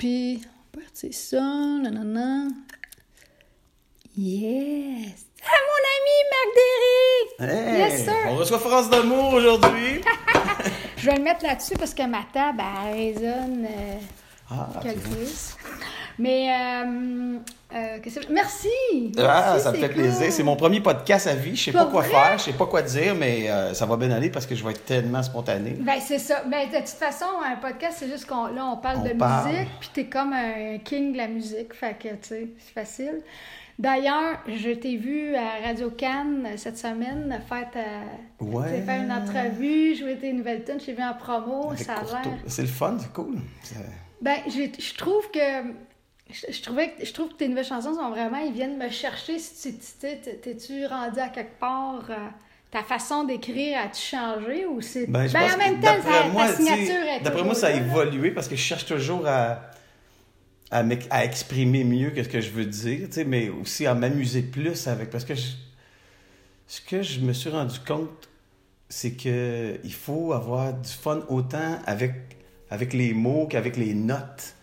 puis on va partir ça, nanana. Yes! Ah, mon ami Marc Derry! Hey, Yes, sir! On reçoit France d'amour aujourd'hui. Je vais le mettre là-dessus parce que ma table, elle résonne euh, ah, vois. chose. Mais, euh, euh, que- merci! Ah, Merci, ça me fait plaisir. C'est mon premier podcast à vie. Je sais Pas pas quoi faire, je sais pas quoi dire, mais euh, ça va bien aller parce que je vais être tellement spontané. Ben, c'est ça. Ben, de toute façon, un podcast, c'est juste qu'on là, on parle On de parle. musique, puis t'es comme un king de la musique. Fait que, tu sais, c'est facile. D'ailleurs, je t'ai vu à Radio Cannes cette semaine faire, ta... Ouais. faire une entrevue, jouer tes nouvelles tunes. Je t'ai vu en promo. Avec Ça a Courteau. l'air. C'est le fun, c'est cool. Ben, je trouve que. Je, je trouvais que, je trouve que tes nouvelles chansons sont vraiment. Ils viennent me chercher. Si t'es-tu rendu à quelque part. euh, ta façon d'écrire a-tu changé ou c'est. Ben, Ben, en que même temps, ta, moi, ta signature est. D'après moi, ça a évolué parce que je cherche toujours à, à, à exprimer mieux que ce que je veux dire, mais aussi à m'amuser plus avec. Parce que je- ce que je me suis rendu compte, c'est que il faut avoir du fun autant avec, avec les mots qu'avec les notes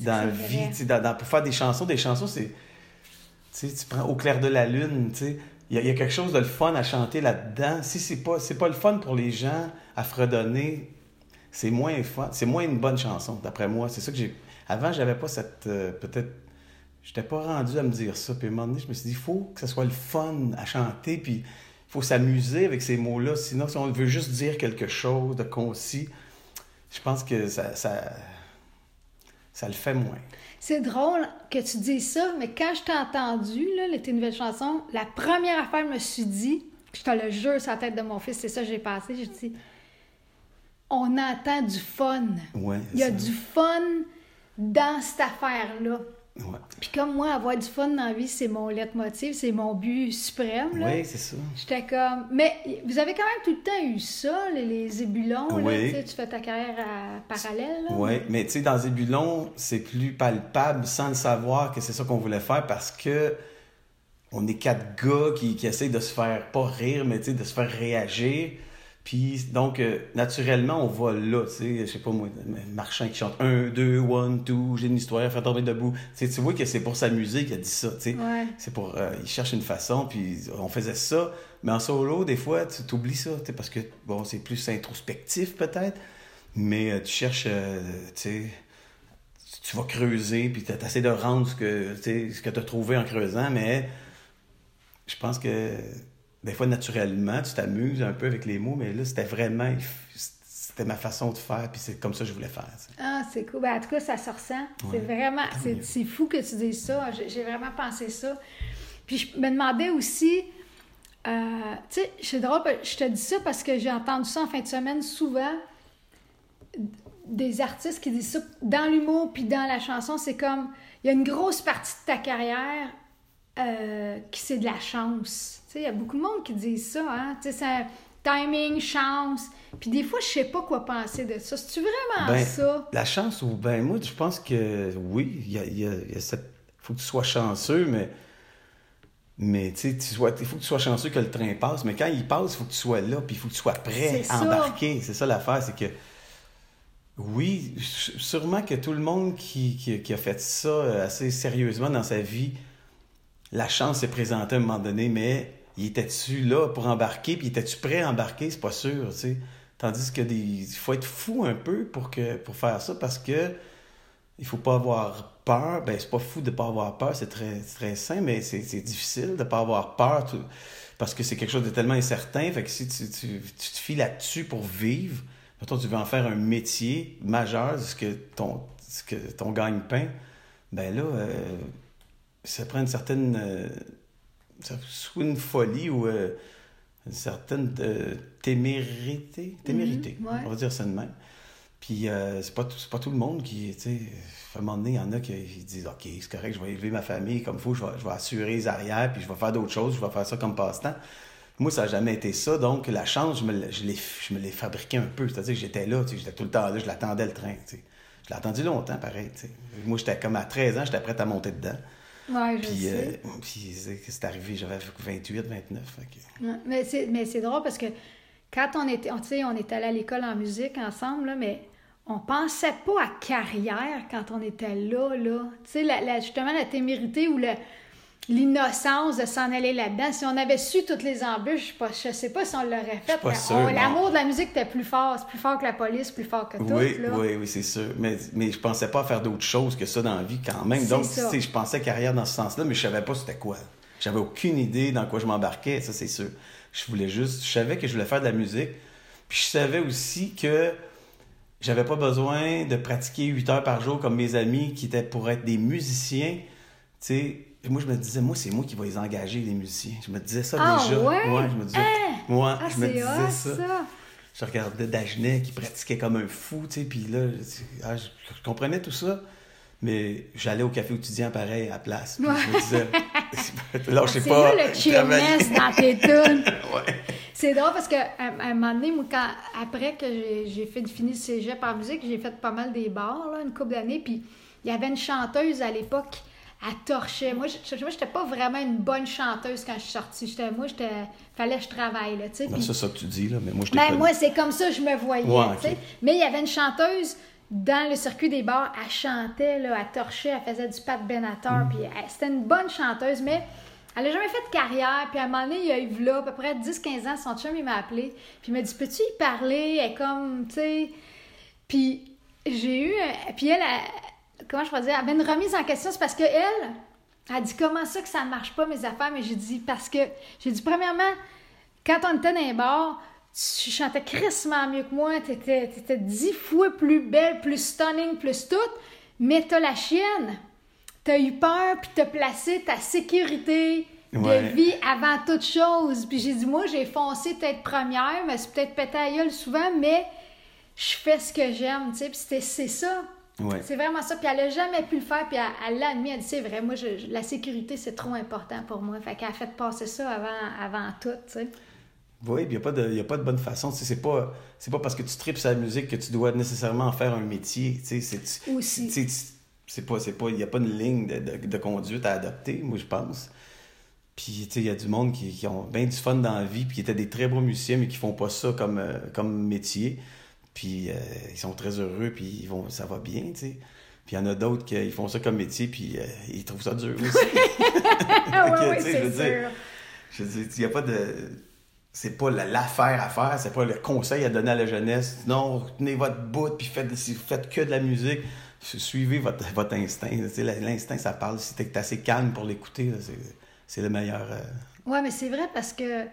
dans la vie. vrai. tu sais, Dans, dans- pour faire des chansons, des chansons, c'est. Tu sais, tu prends Au clair de la lune, tu sais. Il y, a- il y a quelque chose de le fun à chanter là-dedans. Si c'est pas, c'est pas le fun pour les gens à fredonner, c'est moins fun. C'est moins une bonne chanson, d'après moi. C'est ça que j'ai. Avant, j'avais pas cette. euh, peut-être. J'étais pas rendu à me dire ça. Puis à un moment donné, je me suis dit, il faut que ce soit le fun à chanter. Puis il faut s'amuser avec ces mots-là. Sinon, si on veut juste dire quelque chose de concis, je pense que ça, ça, ça le fait moins. C'est drôle que tu dises ça, mais quand je t'ai entendu, là, tes nouvelles chansons, la première affaire, je me suis dit, je te le jure sur la tête de mon fils, c'est ça que j'ai passé, j'ai dit, on entend du fun. Ouais, Il y a ça. du fun dans cette affaire-là. Ouais. Puis comme moi, avoir du fun dans la vie, c'est mon leitmotiv, c'est mon but suprême. Là. Oui, c'est ça. J'étais comme. Mais vous avez quand même tout le temps eu ça, les, les zébulons. là, Oui. tu sais, tu fais ta carrière à parallèle. là. Oui, mais tu sais, dans Zébulon, c'est plus palpable sans le savoir que c'est ça qu'on voulait faire parce que on est quatre gars qui, qui essayent de se faire, pas rire, mais de se faire réagir. Puis donc, euh, naturellement, on va là, tu sais, je sais pas moi, Marchand qui chante un, deux, one, two, j'ai une histoire à faire tomber debout. Tu vois que c'est pour s'amuser qu'il a dit ça, tu sais. Ouais. C'est pour. euh, il cherche une façon, puis on faisait ça. Mais en solo, des fois, tu t'oublies ça, tu parce que, bon, c'est plus introspectif peut-être, mais euh, tu cherches, tu sais, tu vas creuser, puis tu essaies de rendre ce que tu sais, ce que tu as trouvé en creusant, mais je pense que des fois, naturellement, tu t'amuses un peu avec les mots, mais là, c'était vraiment. C'était ma façon de faire, puis c'est comme ça que je voulais faire. Ah, c'est cool. Ben, en tout cas, ça se ressent. C'est Ouais. vraiment. C'est, fou que tu dises ça. J'ai, j'ai vraiment pensé ça. Puis je me demandais aussi. euh, tu sais, c'est drôle, je te dis ça parce que j'ai entendu ça en fin de semaine souvent. Des artistes qui disent ça dans l'humour puis dans la chanson, c'est comme. Il y a une grosse partie de ta carrière euh, qui c'est de la chance. Il y a beaucoup de monde qui disent ça, hein. C'est timing, chance. Puis des fois, je sais pas quoi penser de ça. C'est-tu vraiment Ben, ça? La chance, ou ben moi, je pense que oui, il y a, y a- il y a cette. faut que tu sois chanceux, mais. Mais tu sois- il faut que tu sois chanceux que le train passe, mais quand il passe, il faut que tu sois là, puis il faut que tu sois prêt à embarquer. C'est ça l'affaire, c'est que. Oui, sûrement que tout le monde qui, qui- qui a fait ça assez sérieusement dans sa vie, la chance s'est présentée à un moment donné, mais il était-tu là pour embarquer, puis était-tu prêt à embarquer, c'est pas sûr, tu sais. Tandis que des... il faut être fou un peu pour, faire ça, parce que il faut pas avoir peur. Ben, c'est pas fou de pas avoir peur, c'est très, très sain, mais c'est difficile de pas avoir peur, parce que c'est quelque chose de tellement incertain, fait que si tu, te fies là-dessus pour vivre, mettons, tu veux en faire un métier majeur, ce que ton, ce que ton gagne-pain, ben là, euh, ça prend une certaine. euh, soit une folie ou euh, une certaine euh, témérité. Témérité, Mhm, ouais. on va dire ça de même. Puis euh, c'est pas, tout- c'est pas tout le monde qui, tu sais, à un moment donné, il y en a qui disent Ok, c'est correct, je vais élever ma famille comme il faut, je vais, je vais assurer les arrières, puis je vais faire d'autres choses, je vais faire ça comme passe-temps. Moi, ça n'a jamais été ça, donc la chance, je me, l'ai- je l'ai- je me l'ai fabriquée un peu. C'est-à-dire que j'étais là, j'étais tout le temps là, je l'attendais le train. Je l'ai attendu longtemps, pareil. Moi, j'étais comme à 13 ans, j'étais prête à monter dedans. Ouais, je Puis, sais. euh, puis c'est arrivé, j'avais 28, 29. fait que- Ouais, Mais c'est, mais c'est drôle parce que quand on était, on, tu sais, on est allé à l'école en musique ensemble, là, mais on pensait pas à carrière quand on était là, là. Tu sais, la, la- justement, la témérité ou le- l'innocence de s'en aller là-dedans. Si on avait su toutes les embûches, je sais pas- je sais pas si on l'aurait fait. L'amour de la musique était plus fort. C'est plus fort que la police, plus fort que tout, Oui, là. oui, oui, c'est sûr. Mais, mais je pensais pas à faire d'autres choses que ça dans la vie quand même. Donc, je pensais carrière dans ce sens-là, mais je savais pas c'était quoi. J'avais aucune idée dans quoi je m'embarquais, ça c'est sûr. Je voulais juste, je savais que je voulais faire de la musique. Puis je savais aussi que j'avais pas besoin de pratiquer 8 heures par jour comme mes amis qui étaient pour être des musiciens. Tu sais, moi je me disais, moi c'est moi qui vais les engager, les musiciens. Je me disais ça Ah, déjà. ouais? je me disais, Hein? moi, Ah, je me c'est disais hot, ça. ça. Je regardais Dagenet qui pratiquait comme un fou, tu sais, puis là, je, ah, je- comprenais tout ça, mais j'allais au café étudiant pareil à la place. Puis je me disais, là, je sais C'est pas. là le chillness dans tes tunes. Ouais. C'est drôle parce que à, un moment donné, moi, quand, après que j'ai j'ai fait fini le cégep en musique, j'ai fait pas mal des bars, là, une couple d'années, puis il y avait une chanteuse à l'époque, elle torchait. Moi, je moi, j'étais pas vraiment une bonne chanteuse quand je suis sortie. J'étais, moi, j'étais, fallait que je travaille, là. Ben, puis- ça, ça que tu dis, là, mais moi, je ben, moi, c'est comme ça que je me voyais, Ouais. Mais il y avait une chanteuse dans le circuit des bars, elle chantait, là, elle torchait, elle faisait du Pat Benatar, Mm. puis elle- c'était une bonne chanteuse, mais elle n'a jamais fait de carrière. Puis à un moment donné, il y a eu là, à peu près 10-15 ans, son chum, il m'a appelé, puis il m'a dit Peux-tu y parler? Elle est comme, tu sais. Puis j'ai eu. un- Puis elle, elle- comment je pourrais dire Elle avait une remise en question, c'est parce que elle, elle dit Comment ça que ça marche pas, mes affaires? Mais j'ai dit Parce que, j'ai dit, premièrement, quand on était dans les bars, tu chantais crissement mieux que moi, t'étais, t'étais dix fois plus belle, plus stunning, plus toute, mais t'as la chienne. T'as eu peur, puis t'as placé ta sécurité Ouais. de vie avant toute chose. Puis j'ai dit, moi, j'ai foncé tête première, mais c'est peut-être pété à gueule souvent, mais je fais ce que j'aime, tu sais, puis c'est ça. Ouais. C'est vraiment ça. Puis elle a jamais pu le faire. Puis elle, l'a admis. Elle dit, c'est vrai, moi, je- je- la sécurité, c'est trop important pour moi. Fait qu'elle a fait passer ça avant, avant tout, sais. Oui, puis il n'y a, pas de- y a pas de bonne façon. Tu sais, c'est pas, c'est pas parce que tu tripes la musique que tu dois nécessairement en faire un métier. Tu sais, c'est, Aussi. tu sais, tu- c'est pas, c'est pas, il n'y a pas une ligne de, de- de conduite à adopter, moi, je pense. Puis, tu sais, il y a du monde qui, qui ont bien du fun dans la vie, puis qui étaient des très bons musiciens, mais qui font pas ça comme, euh, comme métier. Puis, euh, ils sont très heureux, puis ils vont, ça va bien, tu sais. Puis, il y en a d'autres qui font ça comme métier, puis euh, ils trouvent ça dur aussi. Ah Ok, ouais, sais, c'est je veux sûr. dire, Je veux dire, il n'y a pas de. C'est pas la- l'affaire à faire, c'est pas le conseil à donner à la jeunesse. Non, tenez votre bout, puis faites, si vous faites que de la musique. Suivez votre, votre instinct. Tu sais, L'instinct, ça parle. Si t'es assez calme pour l'écouter, c'est le meilleur. euh, Ouais, mais c'est vrai parce que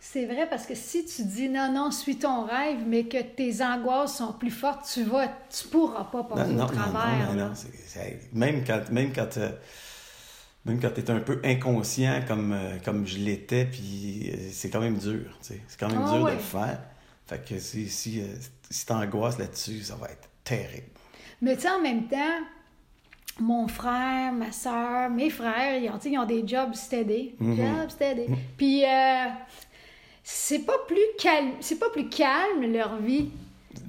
c'est vrai parce que si tu dis non, non, suis ton rêve, mais que tes angoisses sont plus fortes, tu vas, tu pourras pas passer Non, non, au travers. non, non, non, même quand, même quand, euh, même quand t'es un peu inconscient comme, euh, comme je l'étais, puis euh, c'est quand même dur. C'est quand même Ah dur ouais. de le faire. Fait que si, si, euh, si t'angoisses là-dessus, ça va être terrible. Mais tu sais, en même temps, mon frère, ma soeur, mes frères, ils ont, ils ont des jobs steady. Mhm. Jobs steady. Puis, euh, c'est pas plus calme, c'est pas plus calme leur vie.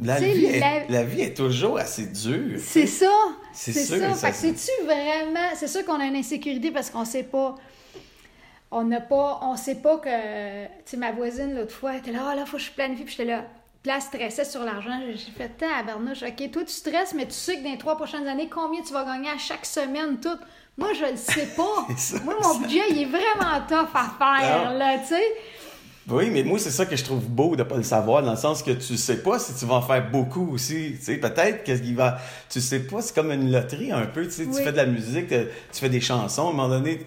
La vie, est, la- la vie est toujours assez dure. C'est ça. C'est ça. ça, c'est-tu vraiment. C'est sûr qu'on a une insécurité parce qu'on sait pas. On n'a pas. On sait pas que. Tu sais, ma voisine, l'autre fois, elle était là, ah là, faut que je planifie. Puis j'étais là. Puis là, stressait sur l'argent. J'ai fait, tant à Bernouche, OK, toi, tu stresses, mais tu sais que dans les trois prochaines années, combien tu vas gagner à chaque semaine, tout. Moi, je le sais pas. Ça, Moi, mon budget, il est vraiment tough à faire, là, tu sais. Oui, mais moi, c'est ça que je trouve beau de pas le savoir, dans le sens que tu sais pas si tu vas en faire beaucoup aussi. Tu sais, peut-être qu'est-ce qu'il va. Tu sais pas, c'est comme une loterie un peu. Tu sais, Oui. tu fais de la musique, tu fais des chansons, à un moment donné.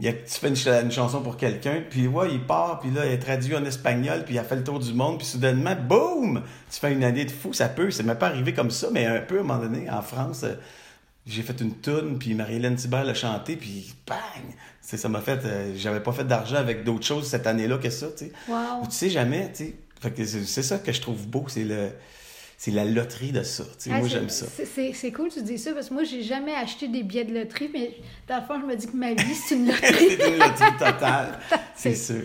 il y a- tu fais une, ch- une chanson pour quelqu'un, puis ouais, il part, puis là, il est traduit en espagnol, puis il a fait le tour du monde, puis soudainement, boum! Tu fais une année de fou, ça peut, ça m'est pas arrivé comme ça, mais un peu à un moment donné, en France, euh, j'ai fait une toune, puis Marie-Hélène Thibert l'a chanté, puis bang! Sais, ça m'a fait, euh, j'avais pas fait d'argent avec d'autres choses cette année-là que ça, tu sais. Wow. Tu sais jamais, tu sais. Fait que c'est ça que je trouve beau, c'est le c'est la loterie de ça. tu sais. Ah, moi, j'aime ça. c'est- cool que tu dis ça parce que moi, j'ai jamais acheté des billets de loterie, mais dans le fond, je me dis que ma vie, c'est une loterie. c'est une loterie totale, c'est sûr.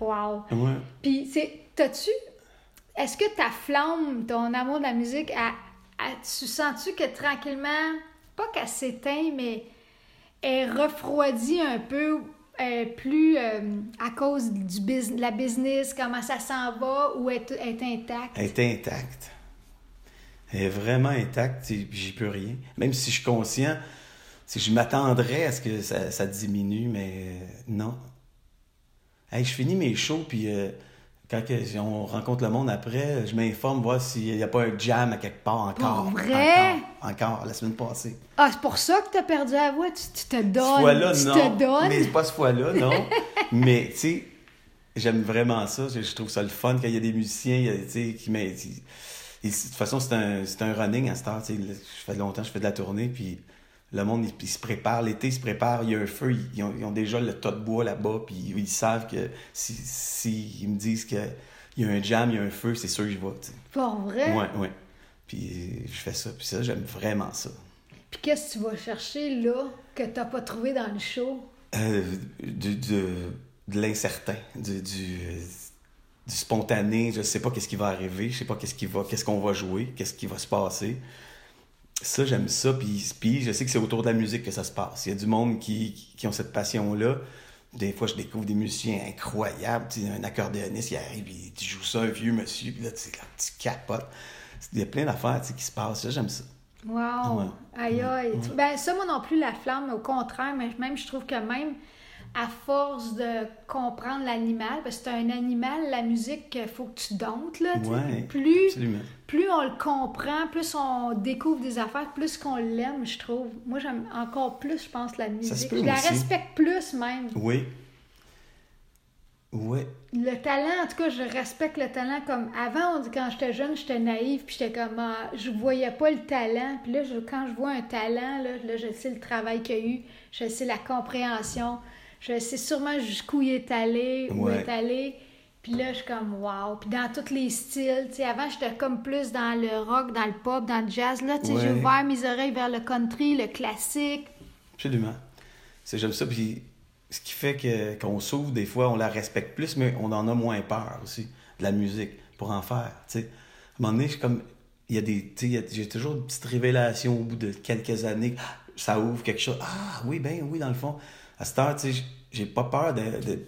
wow. Ouais. Puis, c'est, t'as-tu. Est-ce que ta flamme, ton amour de la musique, a, a- tu sens-tu que tranquillement, pas qu'elle s'éteint, mais elle refroidit un peu, euh, plus euh, à cause du de la business, comment ça s'en va, ou est, est intacte? Elle est intacte. Elle est vraiment intacte, j'y peux rien. Même si je suis conscient, si je m'attendrais à ce que ça, diminue, mais non. Je finis mes shows, puis euh, quand on rencontre le monde après, je m'informe, voir s'il n'y a pas un jam à quelque part encore. Pour vrai? Encore, encore, la semaine passée. Ah, c'est pour ça que t'as perdu la voix? Tu, tu te donnes. Cette fois-là, tu non. te donnes? Mais pas cette fois-là, non. mais, tu sais, j'aime vraiment ça. Je, je trouve ça le fun quand il y a des musiciens, tu sais, qui m'aident. De toute façon, c'est un, un running à cette heure. tu. Je fais longtemps, je fais de la tournée, puis le monde, il, il se prépare. L'été, il se prépare. Il y a un feu. Ils, ils ont, ils ont déjà le tas de bois là-bas, puis ils, ils savent que si, si ils me disent qu'il y a un jam, il y a un feu, c'est sûr que je vais. Pour vrai? Ouais, ouais. Puis je fais ça. Puis ça, j'aime vraiment ça. Puis qu'est-ce que tu vas chercher là que t'as pas trouvé dans le show? Euh, du, du- de l'incertain, du, du, euh, du spontané. Je sais pas qu'est-ce qui va arriver, je sais pas qu'est-ce qui va, qu'est-ce qu'on va jouer, qu'est-ce qui va se passer. Ça, j'aime ça. Puis, puis je sais que c'est autour de la musique que ça se passe. Il y a du monde qui, qui, ont cette passion-là. Des fois, je découvre des musiciens incroyables. Tu sais, un accordéoniste, il arrive, il tu joues ça, un vieux monsieur, puis là, tu sais, là, tu capotes. Il y a plein d'affaires qui se passent. Ça, j'aime ça. Wow! Ouais. Aïe aïe! Ben ça, moi non plus, la flamme, au contraire, mais même je trouve que même à force de comprendre l'animal, parce que c'est un animal, la musique, il faut que tu domptes, là. Ouais, Plus, Absolument. plus on le comprend, plus on découvre des affaires, plus qu'on l'aime, je trouve. Moi, j'aime encore plus, je pense, la musique. peut, je la aussi. respecte plus, même. Oui. Oui. Le talent, en tout cas, je respecte le talent comme avant, on dit quand j'étais jeune, j'étais naïve, puis j'étais comme ah, je voyais pas le talent. Puis là, je- quand je vois un talent, là, là, je sais le travail qu'il y a eu, je sais la compréhension, je sais sûrement jusqu'où il est allé, où il est allé. Puis là, je suis comme wow. Puis dans tous les styles, tu sais, avant, j'étais comme plus dans le rock, dans le pop, dans le jazz. Là, tu sais, j'ai Ouais. ouvert mes oreilles vers le country, le classique. Absolument. C'est j'aime ça. Puis ce qui fait que qu'on s'ouvre, des fois, on la respecte plus, mais on en a moins peur aussi de la musique pour en faire. Tu sais, à un moment donné, je suis comme il y a des, tu sais, j'ai toujours une petite révélation au bout de quelques années. Ah, Ça ouvre quelque chose. Ah oui, ben oui, dans le fond. À cette heure, tu sais, j'ai pas peur de, de,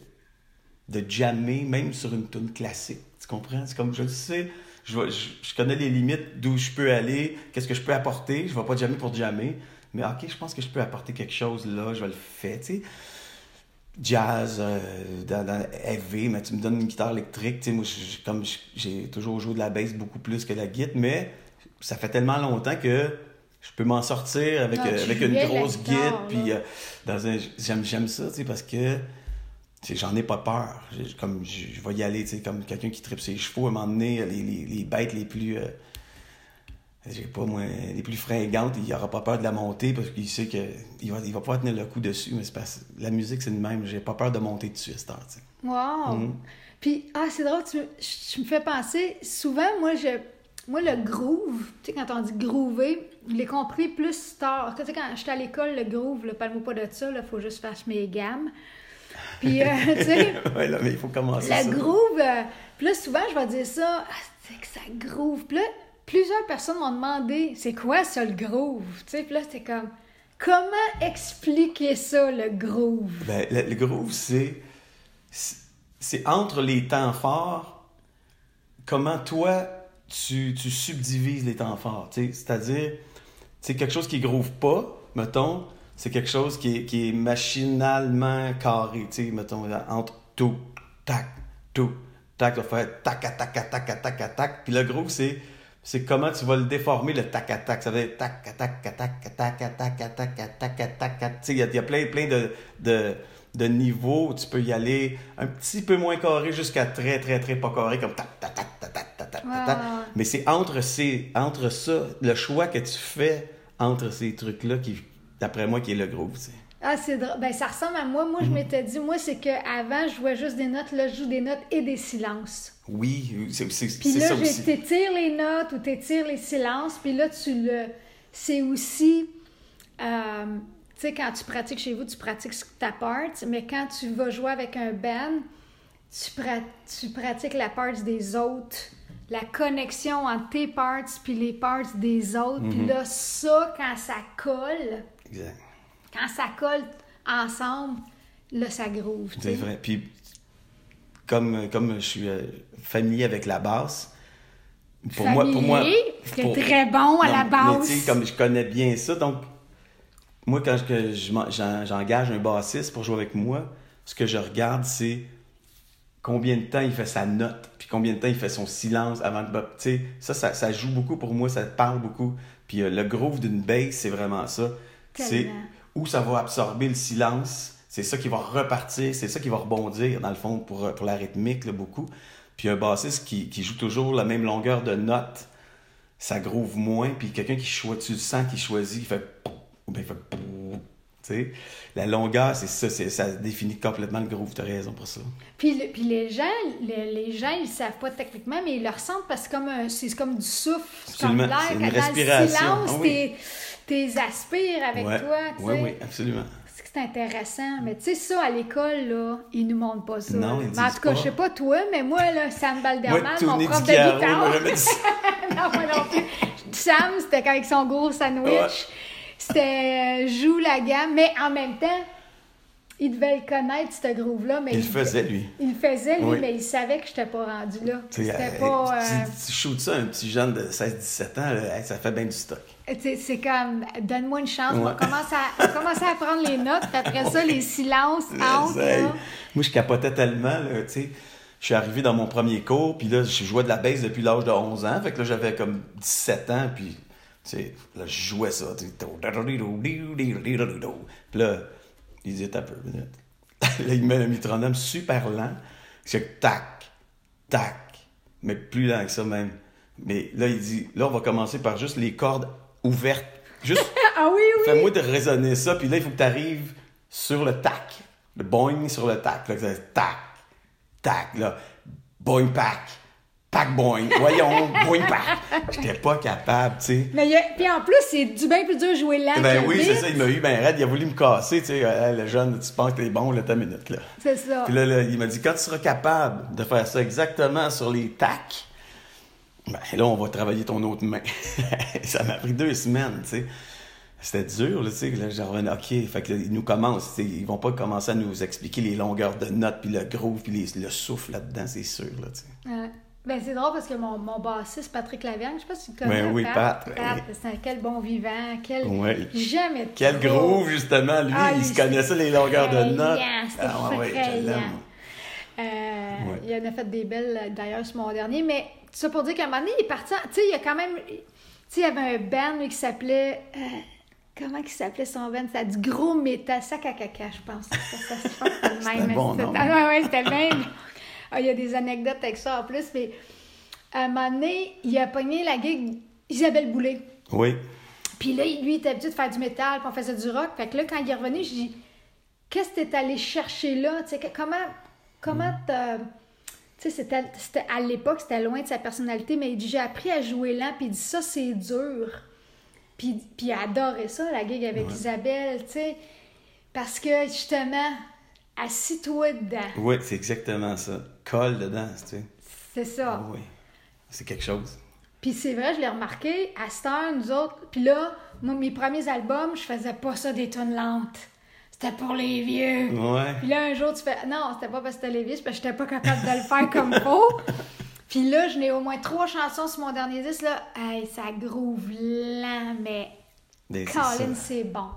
de jammer, même sur une tune classique. Tu comprends? C'est comme, je le sais, je, je, connais les limites d'où je peux aller, qu'est-ce que je peux apporter. Je vais pas jammer pour jammer. Mais OK, je pense que je peux apporter quelque chose là, je vais le faire, tu sais. Jazz, euh, dans, dans mais tu me donnes une guitare électrique, tu sais, moi, je- comme j'ai toujours joué de la bass beaucoup plus que la guitare, mais ça fait tellement longtemps que je peux m'en sortir avec, euh, avec une grosse guitare, guitare, puis euh, dans un, j'aime, j'aime ça, tu sais, parce que j'en ai pas peur. J'ai- Comme je, vais y aller, tu sais, comme quelqu'un qui tripe ses chevaux, à un moment donné, les, les, les bêtes les plus, euh, j'ai pas moi, les plus fringantes, il aura pas peur de la monter parce qu'il sait que il va, il va pouvoir tenir le coup dessus, mais c'est parce la musique c'est le même, j'ai pas peur de monter dessus à cette heure. Wow! Mhm. Puis, ah, c'est drôle, tu me, tu me fais penser, souvent, moi, je, moi, le groove, tu sais, quand on dit groover, je l'ai compris plus tard. Tu sais, quand j'étais à l'école, le groove, là, parle-moi pas de ça, il faut juste faire mes gammes. Puis, euh, tu sais, ouais, là, mais il faut commencer ça. groove, euh, puis là, souvent, je vais dire ça, ah, c'est que ça groove. Puis là, plusieurs personnes m'ont demandé, c'est quoi ça, le groove? Tu sais, puis là, c'était comme, comment expliquer ça, le groove? Ben, le, le groove, c'est- C'est entre les temps forts, comment toi, tu, tu subdivises les temps forts. C'est-à-dire, c'est quelque chose qui groove pas, mettons, c'est quelque chose qui est, qui est machinalement carré. Mettons, entre tout, tac, tout, tac, tu vas faire tac, tac, tac, tac, tac, tac. Puis le groove, c'est. C'est comment tu vas le déformer, le tac à tac. Ça veut dire tac tac tac tac tac tac tac tac Tu sais, il y a- plein, plein de, de, de niveaux où tu peux y aller un petit peu moins carré jusqu'à très, très, très pas carré, comme tac, tac, tac, tac, Ouais. Mais c'est entre, ces, entre ça, le choix que tu fais entre ces trucs-là, qui, d'après moi, qui est le groove. tu sais. Ah, c'est drôle. Ben, ça ressemble à moi. Moi, je m'étais dit, moi, c'est qu'avant, je jouais juste des notes. Là, je joue des notes et des silences. Oui, c'est c'est- Puis c'est là, ça aussi. t'étires les notes ou t'étires les silences. Puis là, tu le. C'est aussi. euh, tu sais, quand tu pratiques chez vous, tu pratiques ta part. Mais quand tu vas jouer avec un band, tu pratiques la part des autres. La connexion entre tes parts puis les parts des autres. Mhm. Puis là, ça, quand ça colle, Exact. quand ça colle ensemble, là, ça groove. C'est vrai. Puis, comme, comme je suis euh, familier avec la basse, pour moi, pour moi, pour- très bon à Non, la mais base. tu sais, comme je connais bien ça, donc moi, quand je- que je j'engage un bassiste pour jouer avec moi, ce que je regarde, c'est combien de temps il fait sa note, puis combien de temps il fait son silence avant de... Tu sais, ça, ça, ça joue beaucoup pour moi, ça parle beaucoup. Puis euh, le groove d'une bass, c'est vraiment ça. C'est où ça va absorber le silence, c'est ça qui va repartir, c'est ça qui va rebondir, dans le fond, pour, pour la rythmique, là, beaucoup. Puis un bassiste qui, qui joue toujours la même longueur de note, ça groove moins, puis quelqu'un qui choisit, tu le sens qui choisit, qui fait ou bien il fait la longueur, c'est ça, c'est, ça définit complètement le groove, t'as raison pour ça. Puis, le- puis les gens, les, les gens, ils savent pas techniquement, mais ils le ressentent parce que c'est comme, un- c'est comme du souffle, c'est comme l'air. Dans le silence, Ah oui. t'es- t'es aspires avec ouais. toi, sais. oui, absolument. C'est intéressant. Mais tu sais, ça, à l'école, là, ils nous montrent pas ça. Non, ils mais en tout cas, je sais pas toi, mais moi, là, Sam Balderman, Moi, mon prof de guitare. non, moi non plus. Sam, c'était avec son gros sandwich. Ouais. C'était euh, joue la gamme, mais en même temps, il devait le connaître, ce groove-là. Mais Il le faisait, lui. Il le faisait, lui, Oui. mais il savait que je n'étais pas rendu là. Tu C'était euh, pas. euh, tu, tu shootes ça un petit jeune de 16-17 ans, là, ça fait bien du stock. tu c'est comme, donne-moi une chance. On commencer à, on à prendre les notes, puis après ça, les silences entre. Hey, là. moi, je capotais tellement, tu sais. Je suis arrivé dans mon premier cours, puis là, je jouais de la bass depuis l'âge de 11 ans. Fait que là, j'avais comme 17 ans, puis, tu sais, là, je jouais ça. Puis là, il dit, t'as peu, minute. Là, il met le métronome super lent. C'est tac, tac, mais plus lent que ça même. Mais là, il dit, là, on va commencer par juste les cordes ouvertes. Juste Ah oui, oui. Fais-moi de raisonner ça, puis là, il faut que tu arrives sur le tac. Le boing sur le tac. Là, tac, tac, là. Boing, pack. Pack, boing. Voyons, boing, pack. J'étais pas capable, tu sais. Mais il y a- puis en plus, c'est du bien plus dur de jouer lent Ben que oui, c'est ça, il m'a eu ben raide, il a voulu me casser, tu sais. Hey, le jeune, tu penses que t'es bon, là, ta minute, là. C'est ça. Puis là, là, il m'a dit, quand tu seras capable de faire ça exactement sur les tacs, ben là, on va travailler ton autre main. ça m'a pris deux semaines, tu sais. C'était dur, là, tu sais. Là, j'ai revenu, OK, fait que là, ils nous commencent, ils vont pas commencer à nous expliquer les longueurs de notes, puis le groove, puis les- le souffle là-dedans, c'est sûr, là, tu sais. Ouais. Ben, c'est drôle parce que mon, mon bassiste, Patrick Lavergne, je sais pas si tu le connais. Ben oui, Pat, Pat, oui. c'est un quel bon vivant. Quel... Ouais. Jamais Quel groove, justement, lui, Ah, il se connaissait les longueurs de notes. Ah, ouais, je. Euh, Ouais. Il en a fait des belles, d'ailleurs, sur mon dernier. Mais ça pour dire qu'à un moment donné, il est parti. en- Tu sais, il y a quand même. Tu sais, il y avait un band lui, qui s'appelait. euh, comment il s'appelait son band? C'était du gros métal, sac à caca, je pense. Ça, ça, que c'était le même. bon? Ah, ouais, ouais, c'était le même. Ah, il y a des anecdotes avec ça en plus. Mais à un moment donné, il a pogné la gig Isabelle Boulay. Oui. Puis là, lui, il était habitué de faire du métal, puis on faisait du rock. Fait que là, quand il est revenu, je dis Qu'est-ce que t'es allé chercher là Tu sais, que- comment. Comment t'as. Tu sais, c'était, c'était- à l'époque, c'était loin de sa personnalité, mais il dit J'ai appris à jouer lent, puis il dit Ça, c'est dur. Puis, puis il a adoré ça, la gig avec Isabelle, tu sais. Parce que, justement, assis-toi dedans. Oui, c'est exactement ça. Colle dedans, tu sais. C'est ça. Ah oui. C'est quelque chose. Puis c'est vrai, je l'ai remarqué, à cette heure, nous autres. Puis là, moi, mes premiers albums, je faisais pas ça des tonnes lentes. C'était pour les vieux. Ouais. Puis là, un jour, tu fais. Non, c'était pas parce que c'était les vieux, c'est parce que j'étais pas capable de le faire comme faut. Puis là, je n'ai au moins trois chansons sur mon dernier disque, là. Hey, ça groove lent, mais. Ben, c'est Colin, c'est bon.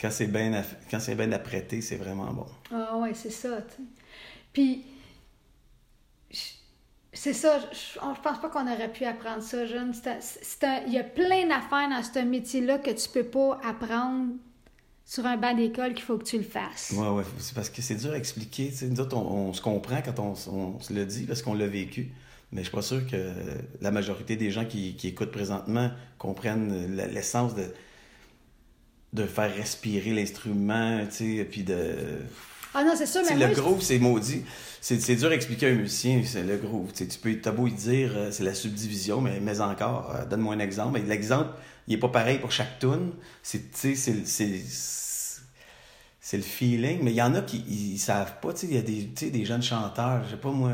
Quand c'est bien aff- bien apprêté, c'est vraiment bon. Ah ouais, c'est ça, tu sais. Puis, c'est ça, je, je pense pas qu'on aurait pu apprendre ça jeune. Il y a plein d'affaires dans ce métier-là que tu peux pas apprendre sur un banc d'école qu'il faut que tu le fasses. Ouais, ouais. C'est parce que c'est dur à expliquer. tu sais. Nous autres, on, se comprend quand on, on se le dit parce qu'on l'a vécu. Mais je suis pas sûr que la majorité des gens qui, qui écoutent présentement comprennent l'essence de, de faire respirer l'instrument, tu sais, puis de... Ah non, c'est ça, mais le groove, c'est maudit. C'est dur à expliquer à un musicien, c'est le groove. Tu peux, t'as beau y dire, euh, c'est la subdivision, mais, mais encore, euh, donne-moi un exemple. L'exemple, il est pas pareil pour chaque tune. C'est, c'est, le feeling. Mais il y en a qui ils, savent pas. Il y a des, des jeunes chanteurs, je sais pas moi,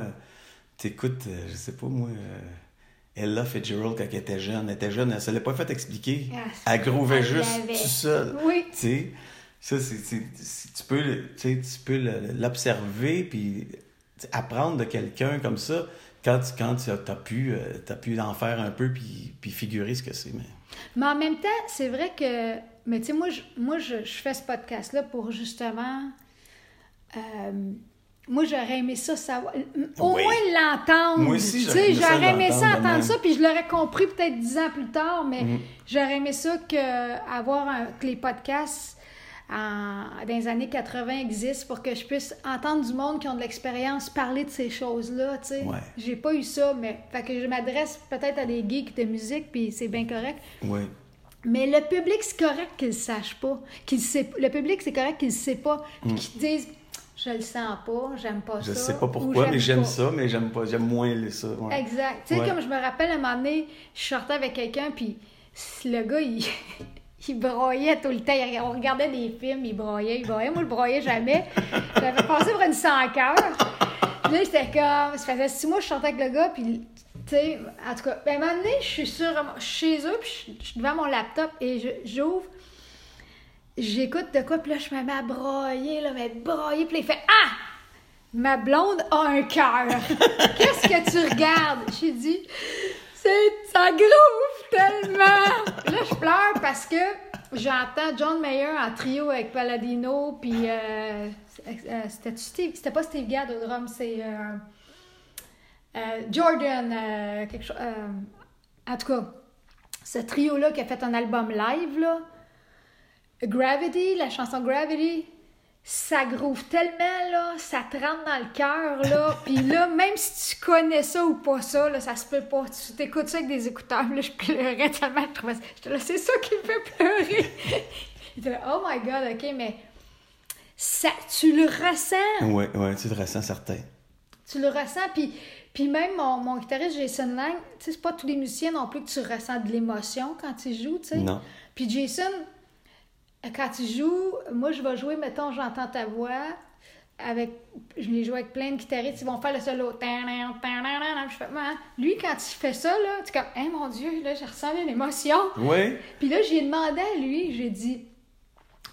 t'écoutes, euh, je sais pas moi, euh, Ella Fitzgerald quand elle était jeune. Elle était jeune, elle se l'est pas fait expliquer. Ah, Elle groovait juste tout seul. Oui. Ça, c'est, tu peux, tu tu peux l'observer puis tu apprendre de quelqu'un comme ça. quand, quand tu as pu, as pu en faire un peu puis, puis figurer ce que c'est. Mais... mais en même temps, c'est vrai que. Mais tu sais, moi, je, moi je, je fais ce podcast-là pour justement. Euh, moi, j'aurais aimé ça savoir. Au Oui. moins l'entendre. Moi aussi, Tu j'aurais sais, aimé ça j'aurais aimé ça l'entendre de entendre même. ça, puis je l'aurais compris peut-être dix ans plus tard, mais Mhm. j'aurais aimé ça que avoir un- que les podcasts en- dans les années 80 existent pour que je puisse entendre du monde qui ont de l'expérience parler de ces choses-là, tu sais. Ouais. J'ai pas eu ça, mais fait que je m'adresse peut-être à des geeks de musique, puis c'est bien correct. Oui. Mais le public, c'est correct qu'il ne sache pas. Qu'il sait, le public, c'est correct qu'il ne sait pas. Puis qu'ils disent Je le sens pas, j'aime pas Mm. Je ça. sais pas ou pourquoi, mais j'aime ça, mais j'aime pas, j'aime moins ça. ouais. Exact. Tu sais, Ouais. comme je me rappelle, à un moment donné, je sortais avec quelqu'un, puis le gars, il, il broyait tout le temps. On regardait des films, il broyait, il broyait. Moi, je broyais jamais. J'avais passé pour une sans-cœur. Puis là, j'étais comme... Ça faisait six mois que je sortais avec le gars, puis... Tu sais, en tout cas, ben, à un moment donné, je suis sur, chez eux, puis je, suis devant mon laptop, et j'ouvre, j'écoute de quoi, puis là, je me mets à broyer, là, mais broyer, puis il fait « Ah! Ma blonde a un cœur. Qu'est-ce que tu regardes? J'ai dit, c'est, ça groove tellement. Là, je pleure parce que j'entends John Mayer en trio avec Palladino, puis euh, euh, c'était Steve, c'était pas Steve Gadd au drum, c'est euh, Jordan, quelque chose. en tout cas, ce trio-là qui a fait un album live, là, Gravity, la chanson Gravity, ça groove tellement, là, ça te rentre dans le cœur, là. Puis là, même si tu connais ça ou pas ça, là, ça se peut pas. Tu t'écoutes ça avec des écouteurs, là, je pleurais tellement, je trouvais ça. J'étais là, c'est ça qui me fait pleurer. Il était là, oh my god, ok, mais ça, tu le ressens. Oui, oui, tu te ressens certain. Tu le ressens, puis, puis même mon, mon guitariste Jason Lang, tu sais, c'est pas tous les musiciens non plus que tu ressens de l'émotion quand ils jouent, tu sais. Non. Puis Jason, quand il joue, moi je vais jouer, mettons, j'entends ta voix, avec, je l'ai joué avec plein de guitaristes, ils vont faire le solo. Je fais, Ah. Lui, quand il fait ça, là, tu es comme, hein, mon Dieu, là, j'ai ressenti l'émotion. Oui. Puis là, j'ai demandé à lui, j'ai dit,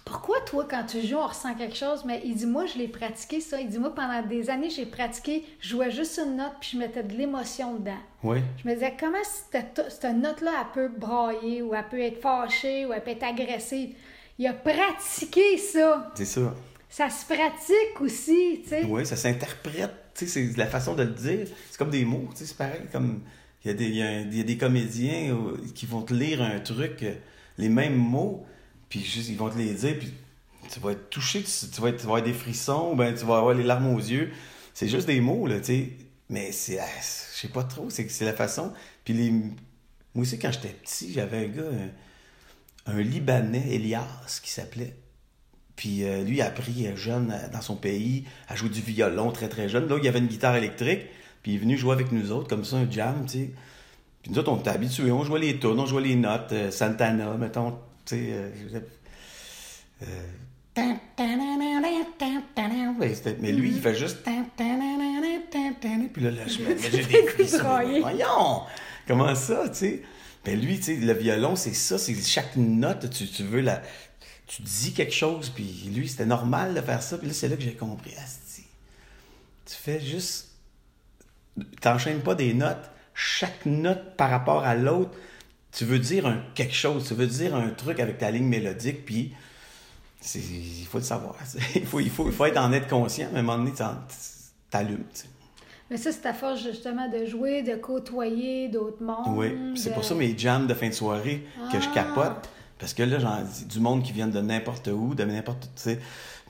pourquoi toi, quand tu joues, on ressent quelque chose? Mais il dit, moi, je l'ai pratiqué ça. Il dit, moi, pendant des années, j'ai pratiqué, je jouais juste une note, puis je mettais de l'émotion dedans. Oui. Je me disais, comment cette, cette note-là, elle peut brailler, ou elle peut être fâchée, ou elle peut être agressive? Il a pratiqué ça. C'est ça. Ça se pratique aussi, tu sais. Oui, ça s'interprète. Tu sais, c'est la façon de le dire. C'est comme des mots. Tu sais, c'est pareil. Comme il y, a des- il y a un- il y a des comédiens euh, qui vont te lire un truc, euh, les mêmes mots, puis juste ils vont te les dire, puis tu vas être touché, tu, tu vas, être- tu vas avoir des frissons, ou ben tu vas avoir les larmes aux yeux. C'est juste des mots, là, tu sais. Mais c'est, je sais pas trop, c'est c'est la façon. Puis les, moi aussi, quand j'étais petit, j'avais un gars, un, un Libanais, Elias, qui s'appelait. Puis euh, lui, il a appris euh, jeune euh, dans son pays à jouer du violon très très jeune. Là, il y avait une guitare électrique, puis il est venu jouer avec nous autres, comme ça, un jam, tu sais. Puis nous autres, on était habitués, on jouait les tunes, on jouait les notes, euh, Santana, mettons, tu sais. euh, mais lui, il fait juste. tanana. Puis là, là, je me mais j'ai des frissons. Brailler. Voyons! Comment ça, tu sais? Ben lui, tu sais, le violon, c'est ça, c'est chaque note, tu, tu veux la. Tu dis quelque chose, puis lui, c'était normal de faire ça, puis là, c'est là que j'ai compris. Tu fais juste. T'enchaînes pas des notes. Chaque note par rapport à l'autre, tu veux dire un, quelque chose, tu veux dire un truc avec ta ligne mélodique, puis il faut le savoir. Il faut, il, faut, il faut être en être conscient, mais à un moment donné, t'allumes. Mais ça, c'est ta force justement de jouer, de côtoyer d'autres mondes. Oui, c'est de- pour ça mes jams de fin de soirée que je Ah. capote. Parce que là, j'en du monde qui vient de n'importe où, de n'importe, tu sais,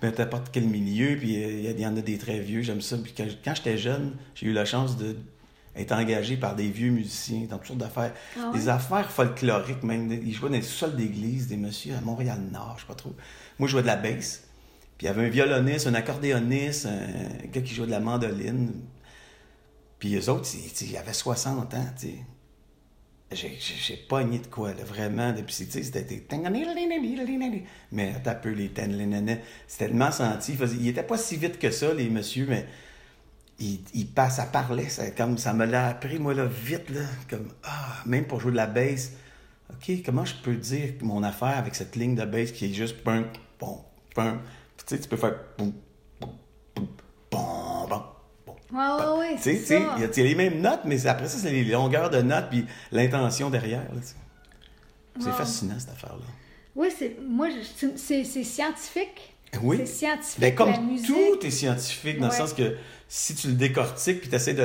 n'importe quel milieu, puis euh, il y en a des très vieux, j'aime ça. Puis quand, quand j'étais jeune, j'ai eu la chance de être engagé par des vieux musiciens dans toutes sortes d'affaires. Ah ouais? Des affaires folkloriques, même. Ils jouaient dans les sols d'église, des messieurs à Montréal-Nord, je sais pas trop. Moi, je jouais de la basse. Puis il y avait un violoniste, un accordéoniste, un gars qui jouait de la mandoline. Puis eux autres, ils, ils avaient 60 ans, tu sais. J'ai- pogné de quoi, vraiment. Depuis, tu sais, c'était... Mais attends un peu, les C'était tellement senti. Il, faisait- il était pas si vite que ça, les messieurs, mais il, il passe, ça parlait. Ça, comme, ça me l'a appris, moi, là, vite, là. Comme, ah, même pour jouer de la bass. OK, comment je peux dire mon affaire avec cette ligne de bass qui est juste... Pum, pum, pum. Tu sais, tu peux faire... Pum, pum, pum, pum, pum, Ouais, ouais, ouais, Tu sais, tu il y a- les mêmes notes, mais après ça, c'est les longueurs de notes puis l'intention derrière. tu. C'est Wow. fascinant, cette affaire-là. Oui, c'est moi, je- c'est c'est scientifique. Oui. C'est scientifique. Ben, comme la musique. tout est scientifique, dans le sens que si tu le décortiques puis tu essaies de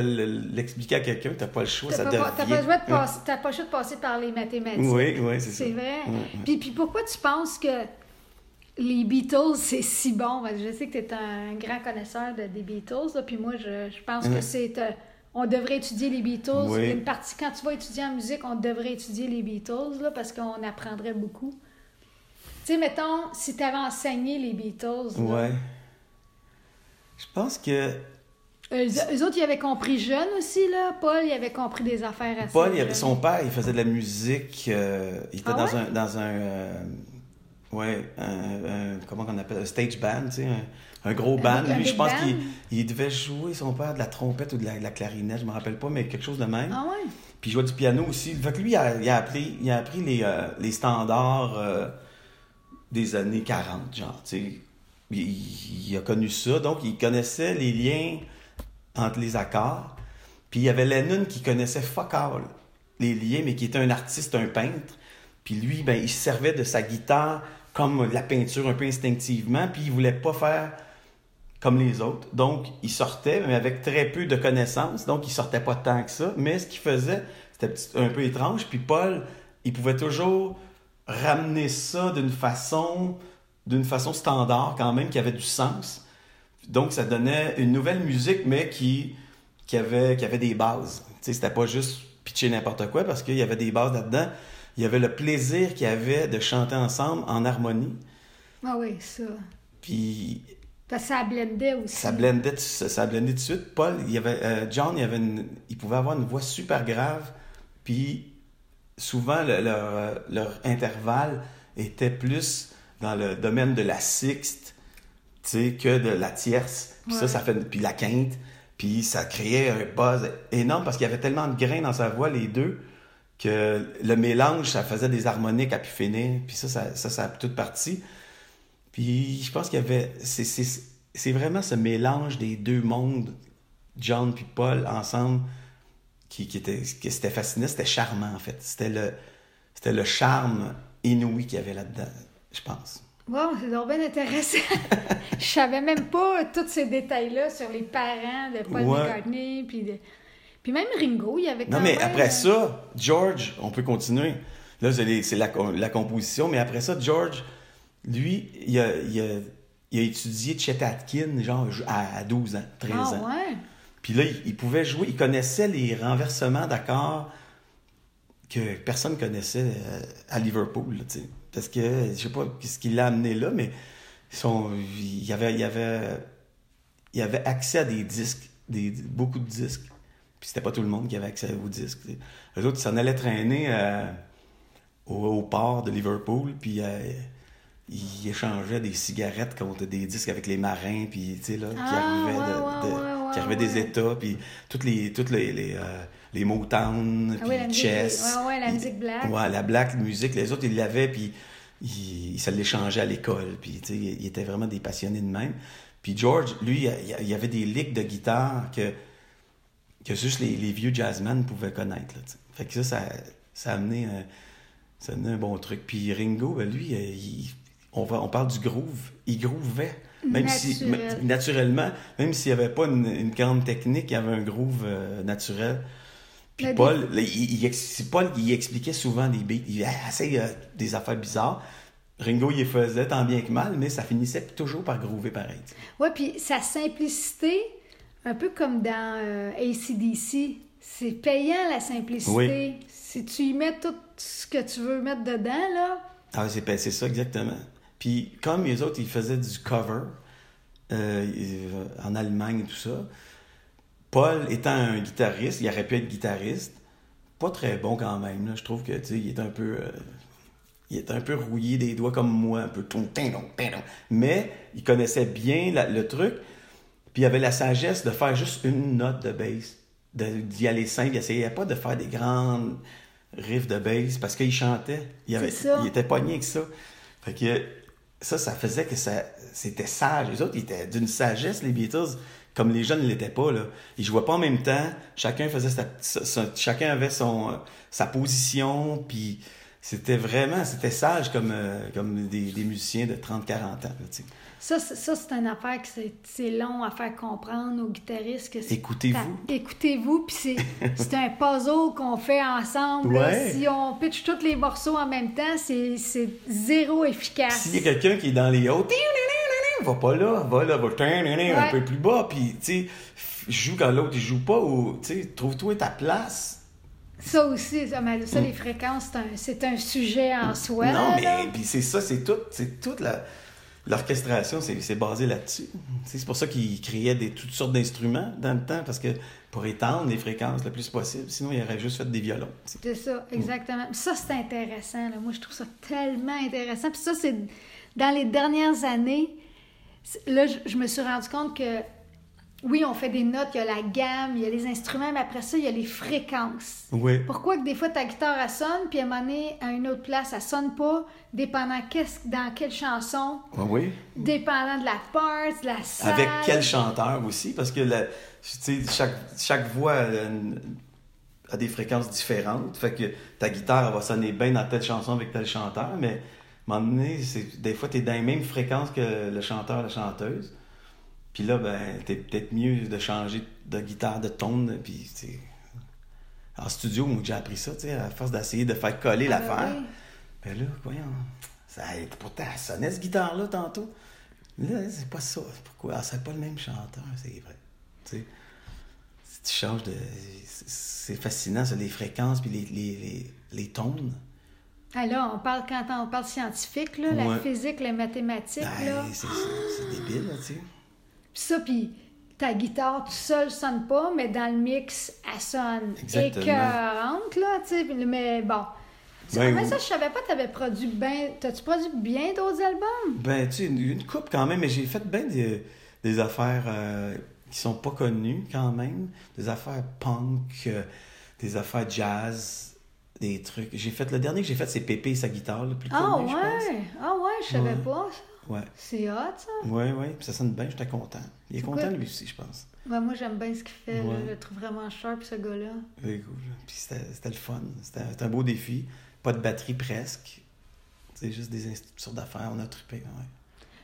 l'expliquer à quelqu'un, tu n'as pas le choix, T'as ça pas, devient... pas- t'as pas, le choix de passer- t'as pas le choix de passer par les mathématiques. Oui, oui, c'est ça. C'est vrai. Puis, puis pourquoi tu penses que les Beatles, c'est si bon? Je sais que tu es un grand connaisseur de, des Beatles, là, puis moi, je, je pense que Ouais. c'est... euh, on devrait étudier les Beatles. Oui. Une partie, quand tu vas étudier en musique, on devrait étudier les Beatles, là, parce qu'on apprendrait beaucoup. Tu sais, mettons, si tu avais enseigné les Beatles, là, Ouais. Je pense que eux, eux autres, ils avaient compris jeune aussi, là. Paul, il avait compris des affaires assez Paul, il avait- son père, il faisait de la musique. euh, il était Ah dans ouais? un. Dans un euh, ouais, un, un- Comment on appelle Un stage band, tu sais, un, un gros band. Lui, je pense qu'il il devait jouer, son père, de la trompette ou de la, de la clarinette, je me rappelle pas, mais quelque chose de même. Ah ouais? Puis il jouait du piano aussi. Fait que lui, il a, il a appris, il a appris les, euh, les standards euh, des années 40, genre, tu sais. Il, il a connu ça, donc il connaissait les liens entre les accords. Puis il y avait Lennon qui connaissait fuck all les liens, mais qui était un artiste, un peintre. Puis lui, ben, il se servait de sa guitare comme la peinture un peu instinctivement, puis il voulait pas faire comme les autres. Donc, il sortait, mais avec très peu de connaissances. Donc, il sortait pas tant que ça. Mais ce qu'il faisait, c'était un peu étrange. Puis Paul, il pouvait toujours ramener ça d'une façon, d'une façon standard quand même, qui avait du sens. Donc, ça donnait une nouvelle musique, mais qui, qui, avait, qui avait des bases. Tu sais, c'était pas juste pitcher n'importe quoi, parce qu'il y avait des bases là-dedans. Il y avait le plaisir qu'il y avait de chanter ensemble en harmonie. Ah oui, ça. Puis Parce que ça blendait aussi. ça blendait, ça, blendait tout de suite. Paul, il y avait, euh, John, il, avait une- il pouvait avoir une voix super grave, puis souvent le- leur, leur intervalle était plus dans le domaine de la sixte, tu sais, que de la tierce. Puis ça, ça fait, puis la quinte, puis ça créait un buzz énorme parce qu'il y avait tellement de grains dans sa voix, les deux, que le mélange, ça faisait des harmoniques à pu finir. Puis ça, ça, ça, ça a toute partie. Puis je pense qu'il y avait. C'est, vraiment ce mélange des deux mondes, John puis Paul, ensemble, qui, qui était, qui, fascinant. C'était charmant, en fait. C'était le, c'était le charme inouï qu'il y avait là-dedans, je pense. Wow, c'est donc bien intéressant. Je savais même pas tous ces détails-là sur les parents de Paul Ouais. McCartney. Puis, de... puis même Ringo, il y avait quand Non, mais même, après ça, George, on peut continuer. Là, c'est, la, la composition, mais après ça, George, lui, il a, il a, il a étudié Chet Atkin, genre à à 12 ans, 13 Ah ans. ouais? Puis là, il, il pouvait jouer, il connaissait les renversements d'accords que personne connaissait euh, à Liverpool, là, tu sais. Parce que, je sais pas ce qui l'a amené là, mais son, il, avait, il, avait, il avait accès à des disques, des, beaucoup de disques. Puis c'était pas tout le monde qui avait accès aux disques. tu sais. Eux autres, ils s'en allaient traîner euh, au, au port de Liverpool, puis euh, ils échangeaient des cigarettes contre des disques avec les marins, puis tu sais, là, qui Ah, arrivaient, ouais, de- ouais, de- ouais, qui arrivaient des États, puis toutes les, toutes les, les, euh, les Motown, Ah puis Chess. ouais, ouais, la musique black. Ouais, la black musique, les autres, ils l'avaient, puis ils, ils se l'échangeaient à l'école, puis tu sais, ils étaient vraiment des passionnés de même. Puis George, lui, il y a- il y avait des licks de guitare que, que juste les, les vieux jazzmen pouvaient connaître. Là, fait que ça, ça, ça a amené, un- ça a amené un bon truc. Puis Ringo, ben, lui, euh, il- on, va, on parle du groove. Il groovait. Même si, Naturel. naturellement, même s'il n'y avait pas une, une grande technique, il y avait un groove euh, naturel. Puis Paul, là, il, Paul, il expliquait souvent des beats. Il essaye euh, des affaires bizarres. Ringo, il les faisait tant bien que mal, mais ça finissait toujours par groover pareil. Ouais, puis sa simplicité, un peu comme dans euh, ACDC, c'est payant la simplicité. Oui. Si tu y mets tout ce que tu veux mettre dedans, là, Ah, c'est ben, ça, exactement. Puis, comme les autres, ils faisaient du cover euh, euh, en Allemagne et tout ça, Paul étant un guitariste, il aurait pu être guitariste, pas très bon quand même. là. Je trouve que, il est un peu... euh, il est un peu rouillé des doigts comme moi, un peu ton. Mais il connaissait bien la- le truc, puis il avait la sagesse de faire juste une note de bass, d'y aller simple. Il essayait pas de faire des grandes riffs de bass parce qu'il chantait. Il, avait, ça. il était pogné avec ça. Fait que ça, ça faisait que ça, c'était sage. Les autres, ils étaient d'une sagesse, les Beatles. comme les jeunes ne l'étaient pas. Là. Ils jouaient pas en même temps. Chacun faisait sa, sa- chacun avait son, euh, sa position. Puis c'était vraiment, c'était sage comme, euh, comme des, des musiciens de 30-40 ans. là. Ça, c'est- ça, c'est une affaire que c'est- long à faire comprendre aux guitaristes. que c'est- Écoutez-vous. Écoutez-vous, puis c'est un puzzle qu'on fait ensemble. Ouais. Si on pitch tous les morceaux en même temps, c'est zéro efficace. S'il y a quelqu'un qui est dans les hauts, va pas là, va là, va un peu plus bas, puis tu sais, joue quand l'autre il joue pas, ou tu sais, trouve-toi ta place. Ça aussi, ça, mais ça, les fréquences, c'est un, c'est un sujet en soi. Mm. non, mais puis c'est ça, c'est tout, c'est toute la l'orchestration, c'est basé là-dessus. C'est pour ça qu'ils créaient des, toutes sortes d'instruments dans le temps, parce que pour étendre les fréquences le plus possible, sinon ils auraient juste fait des violons. C'est ça, exactement. Ça, c'est intéressant. là. Moi, je trouve ça tellement intéressant. Puis ça, c'est dans les dernières années. Là, je, je me suis rendu compte que oui, on fait des notes, il y a la gamme, il y a les instruments, mais après ça, il y a les fréquences. Oui. Pourquoi que des fois ta guitare elle sonne, puis à un moment donné, à une autre place, elle sonne pas, dépendant qu'est-ce, dans quelle chanson, Oui? dépendant de la part, de la salle. Avec quel chanteur aussi, parce que la, chaque, chaque voix a, une- a des fréquences différentes. Fait que ta guitare elle va sonner bien dans telle chanson avec tel chanteur, mais à un moment donné, c'est- des fois, tu es dans les mêmes fréquences que le chanteur, la chanteuse. Puis là, ben, t'es peut-être mieux de changer de guitare, de tone, puis En studio, moi, j'ai appris ça, tu sais, à force d'essayer de faire coller Ah, ben l'affaire. oui. Ben là, voyons, ça, pourtant, elle sonnait cette guitare-là tantôt. Là, c'est pas ça. Pourquoi? Ah, c'est pas le même chanteur, c'est vrai. Tu sais, si tu changes de. c'est- fascinant, ça, les fréquences puis les, les, les, les tones. Ah, là, on parle, quand on parle scientifique, là, la physique, les mathématiques, Ben, là. c'est c'est- c'est débile, là, tu sais. Puis ça, puis ta guitare tout seul sonne pas, mais dans le mix, elle sonne Exactement. écœurante, là, tu sais. Mais bon. Ben, mais ça, je savais pas t'avais produit bien... T'as-tu produit bien d'autres albums? Ben, tu sais, une, une coupe quand même, mais j'ai fait bien des, des affaires euh, qui sont pas connues quand même. Des affaires punk, euh, des affaires jazz, des trucs. J'ai fait, le dernier que j'ai fait, c'est Pépé et sa guitare, le plus Ah connu, je pense. ouais! Ah ouais, je savais Ouais. pas ça. Ouais, C'est hot, ça? ouais, ouais. Puis ça sonne bien, j'étais content. Il est content quoi? lui aussi, je pense. Ouais, moi, j'aime bien ce qu'il fait. Ouais. Je le trouve vraiment sharp, ce gars-là. C'est cool. Puis c'était le fun. C'était un beau défi. Pas de batterie presque. C'est juste des inst- sortes d'affaires. On a trippé. Ouais.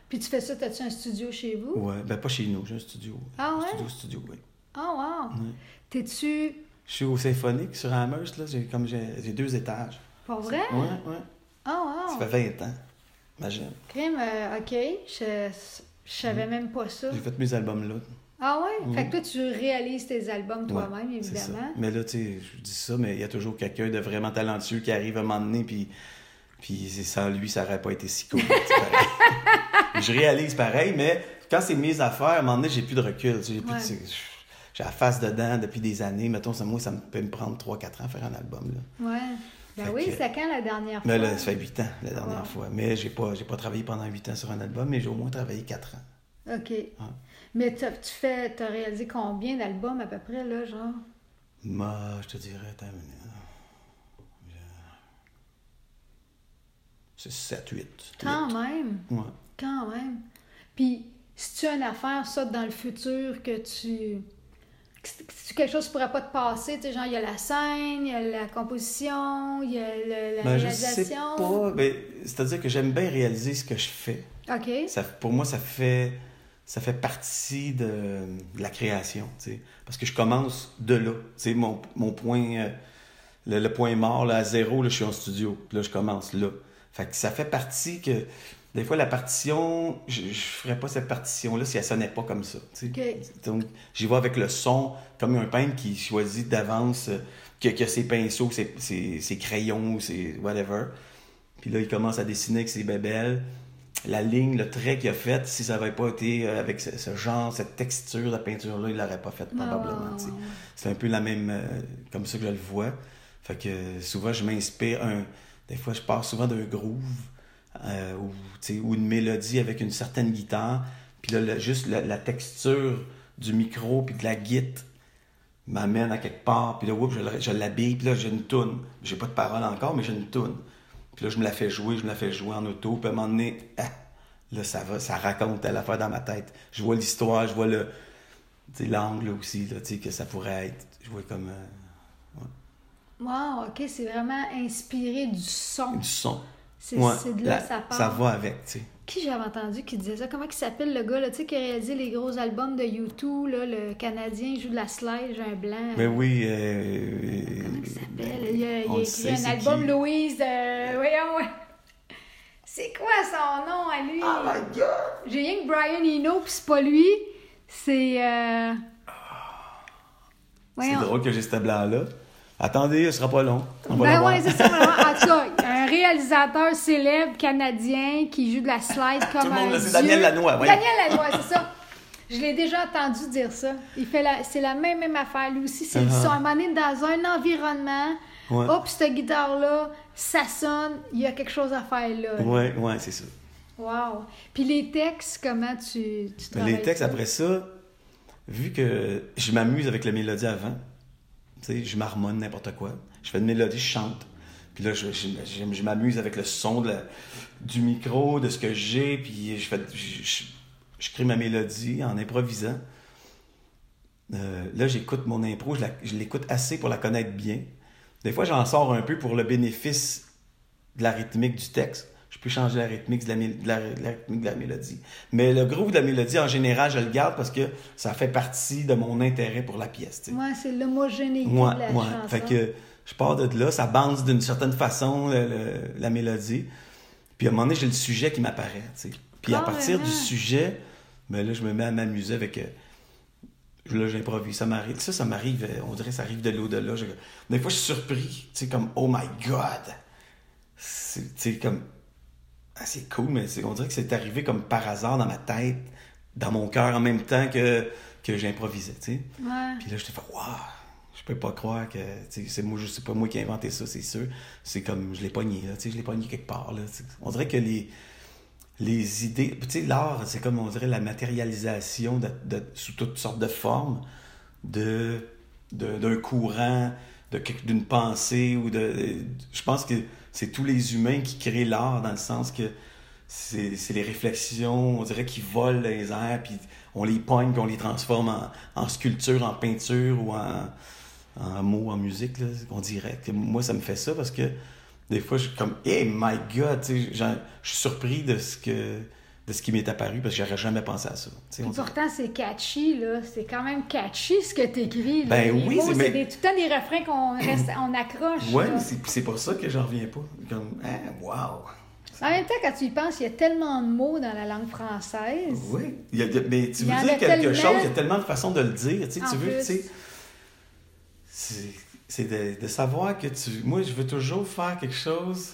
Puis tu fais ça, t'as-tu un studio chez vous? ouais. Ben, pas chez nous, j'ai un studio. Ah Un ouais? Studio, studio, oui. Ah wow! Ouais. T'es-tu... Je suis au Symphonique sur Amherst, là. J'ai comme j'ai deux étages. Pas vrai? Ouais, ouais. Ah wow! Ça fait 20 ans. Imagine. Crime, euh, OK. Je, je savais même pas ça. J'ai fait mes albums là. Ah ouais? Fait que toi, tu réalises tes albums toi-même, Ouais, évidemment. Mais là, tu sais, je dis ça, mais il y a toujours quelqu'un de vraiment talentueux qui arrive à un moment donné, puis, puis c'est sans lui, ça n'aurait pas été si cool. je réalise pareil, mais quand c'est mes affaires, à un moment donné, j'ai plus de recul. J'ai plus Ouais. j'ai la face dedans depuis des années. Mettons, moi, ça me peut me prendre 3-4 ans à faire un album. Là. Ouais. Ben Fait oui, que- c'est quand la dernière fois? Mais là, ça fait 8 ans, la dernière Wow. fois. Mais j'ai pas, j'ai pas travaillé pendant 8 ans sur un album, mais j'ai au moins travaillé 4 ans. OK. Mais tu fais, t'as réalisé combien d'albums à peu près, là, genre? Moi, je te dirais, attends une minute. Je- C'est 7, 8. Quand même, Ouais. quand même. Puis, si tu as une affaire, ça, dans le futur, que tu... c'est quelque chose qui pourrait pas te passer, tu sais, genre, il y a la scène, il y a la composition, il y a le- la Ben, je sais réalisation. pas. Ben, C'est-à-dire que j'aime bien réaliser ce que je fais. OK. Ça, pour moi, ça fait, ça fait partie de, de la création. tu sais. Parce que je commence de là. Tu sais, mon, mon point, euh, le, le point mort, là, à zéro, là, je suis en studio. Là, je commence là. Fait que ça fait partie que. Des fois, la partition, je ne ferais pas cette partition-là si elle sonnait pas comme ça. Donc, j'y vais avec le son, comme un peintre qui choisit d'avance, euh, a ses pinceaux, ses, ses- ses crayons, ses whatever. Puis là, il commence à dessiner avec ses bébelles. La ligne, le trait qu'il a fait, si ça n'avait pas été euh, avec ce, ce genre, cette texture de peinture-là, il l'aurait pas fait Ah, probablement. ouais. C'est un peu la même, euh, comme ça que je le vois. Fait que souvent, je m'inspire, un, des fois, je pars souvent d'un groove euh, ou, ou une mélodie avec une certaine guitare. Puis là, le- juste la, la texture du micro puis de la guitare m'amène à quelque part. Puis là, whoop, je, le- je l'habille. Puis là, j'ai une toune. J'ai pas de parole encore, mais j'ai une toune. Puis là, je me la fais jouer, je me la fais jouer en auto. Puis à un moment donné, ah, là, ça va, ça raconte telle affaire dans ma tête. Je vois l'histoire, je vois le, l'angle aussi, là, tu sais, que ça pourrait être joué comme. euh, Wow, ok, c'est vraiment inspiré du son. du son. C'est Ouais, de là la- que ça part. Ça va avec, tu sais. Qui j'avais entendu qui disait ça? Comment il s'appelle le gars là, tu sais, qui a réalisé les gros albums de U2, là, le Canadien, il joue de la slide, j'ai un blanc. Mais oui. euh, Comment il s'appelle? Il a, il a le écrit sait, un album qui? Louise de. Voyons, ouais. C'est quoi son nom à lui? Oh my god! J'ai rien que Brian Eno, puis c'est pas lui. C'est. Euh... C'est drôle que j'ai ce blanc-là. Attendez, ce sera pas long. On va Ben ouais, c'est ça, vraiment. En tout cas, un réalisateur célèbre canadien qui joue de la slide comme Tout le monde un dieu. Daniel Lanois, voyons. Daniel Lanois, c'est ça. Je l'ai déjà entendu dire ça. Il fait la, c'est la même, même affaire. Lui aussi, c'est le Uh-huh. son. À un moment donné, dans un environnement, Ouais. hop, cette guitare-là, ça sonne, il y a quelque chose à faire là. Ouais, ouais, c'est ça. Wow. Puis les textes, comment tu, tu travailles les textes, ça? après ça, vu que je m'amuse avec la mélodie avant, sais, je marmonne n'importe quoi. Je fais une mélodie, je chante. Puis là, je, je- je- m'amuse avec le son de la- du micro, de ce que j'ai, puis je, fais, je, crée ma mélodie en improvisant. Euh, là, j'écoute mon impro, je l'écoute assez pour la connaître bien. Des fois, j'en sors un peu pour le bénéfice de la rythmique du texte. Je peux changer la rythmique de la, de la- de la rythmique de la mélodie. Mais le groove de la mélodie, en général, je le garde parce que ça fait partie de mon intérêt pour la pièce. sais. Ouais, c'est l'homogénéité Ouais, de la ouais. chanson. Fait que je pars de là, ça bounce d'une certaine façon, le- le- la mélodie. Puis à un moment donné, j'ai le sujet qui m'apparaît. Puis à partir du Carrément. sujet, ben là, je me mets à m'amuser avec. euh, là, j'improvise. Ça m'arrive. Ça, ça m'arrive, euh, on dirait que ça arrive de l'au-delà. Des fois, je suis surpris. Tu sais, comme, oh my God! C'est tu sais, comme. Ah, c'est cool, mais on dirait que c'est arrivé comme par hasard dans ma tête, dans mon cœur, en même temps que, que j'improvisais, tu sais. Ouais. Puis là, je te fais, waouh, je peux pas croire que, tu sais, c'est moi, pas moi qui ai inventé ça, c'est sûr. C'est comme, je l'ai pogné, là, tu sais, je l'ai pogné quelque part, là. On dirait que les, les idées, tu sais, l'art, c'est comme, on dirait, la matérialisation de, de- sous toutes sortes de formes de, d'un courant, d'une pensée ou de, je pense que c'est tous les humains qui créent l'art dans le sens que c'est les réflexions, on dirait, qui volent les airs, puis on les pogne, puis on les transforme en, en sculpture, en peinture ou en, mots, en musique. Là, on dirait que moi, ça me fait ça parce que des fois, je suis comme, hey my God, je suis surpris de ce, que, de ce qui m'est apparu parce que j'aurais jamais pensé à ça. tu pourtant, c'est catchy, là. C'est quand même catchy ce que t'écris. là. Ben Les oui, c'est- mais- des- tout le temps des refrains qu'on reste- on accroche. Mais c'est pour ça que j'en reviens pas. Comme, ah, wow. En même temps, quand tu y penses, il y a tellement de mots dans la langue française. Oui. Il y a de- mais tu veux dire quelque tellement. chose, il y a tellement de façons de le dire. Tu, sais, tu veux, tu sais. C'est de, de savoir que tu. Moi, je veux toujours faire quelque chose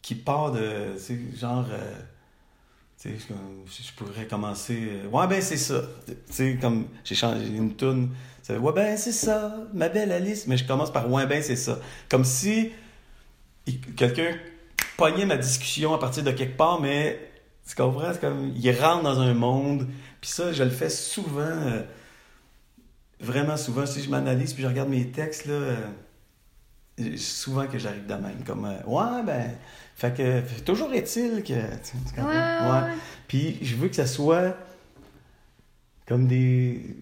qui part de. Tu sais, genre. euh, tu je, je pourrais commencer. euh, ouais, ben, c'est ça. Tu sais, comme j'ai changé une toune. C'est ouais, ben, c'est ça, ma belle Alice. Mais je commence par ouais, ben, c'est ça. Comme si quelqu'un pognait ma discussion à partir de quelque part, mais tu comprends? C'est comme, il rentre dans un monde. Puis ça, je le fais souvent, euh, vraiment souvent. Si je m'analyse puis je regarde mes textes, là, euh, souvent que j'arrive de même. Comme, ouais, ben, fait que, fait- toujours est-il que. tu Ouais, comprends? ouais, ouais. Puis je veux que ça soit comme des,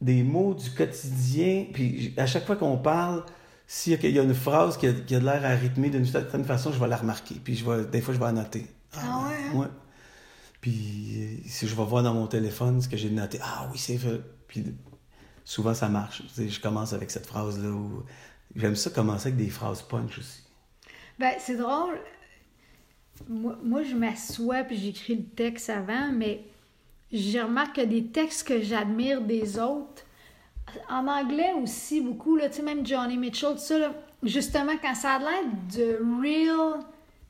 des mots du quotidien. Puis à chaque fois qu'on parle, s'il y a, une phrase qui a, qui a de l'air à rythmer d'une certaine façon, je vais la remarquer. Puis je vais, des fois, je vais la noter. Ah ouais? Ouais. Puis si je vais voir dans mon téléphone ce que j'ai noté, ah oui, c'est vrai. Puis souvent, ça marche. Tu sais, je commence avec cette phrase-là. où- J'aime ça commencer avec des phrases punch aussi. Ben, c'est drôle. Moi, moi, je m'assois puis j'écris le texte avant, mais je remarque que des textes que j'admire des autres, en anglais aussi beaucoup, là, tu sais, même Johnny Mitchell, tout ça, là, justement, quand ça a l'air de real,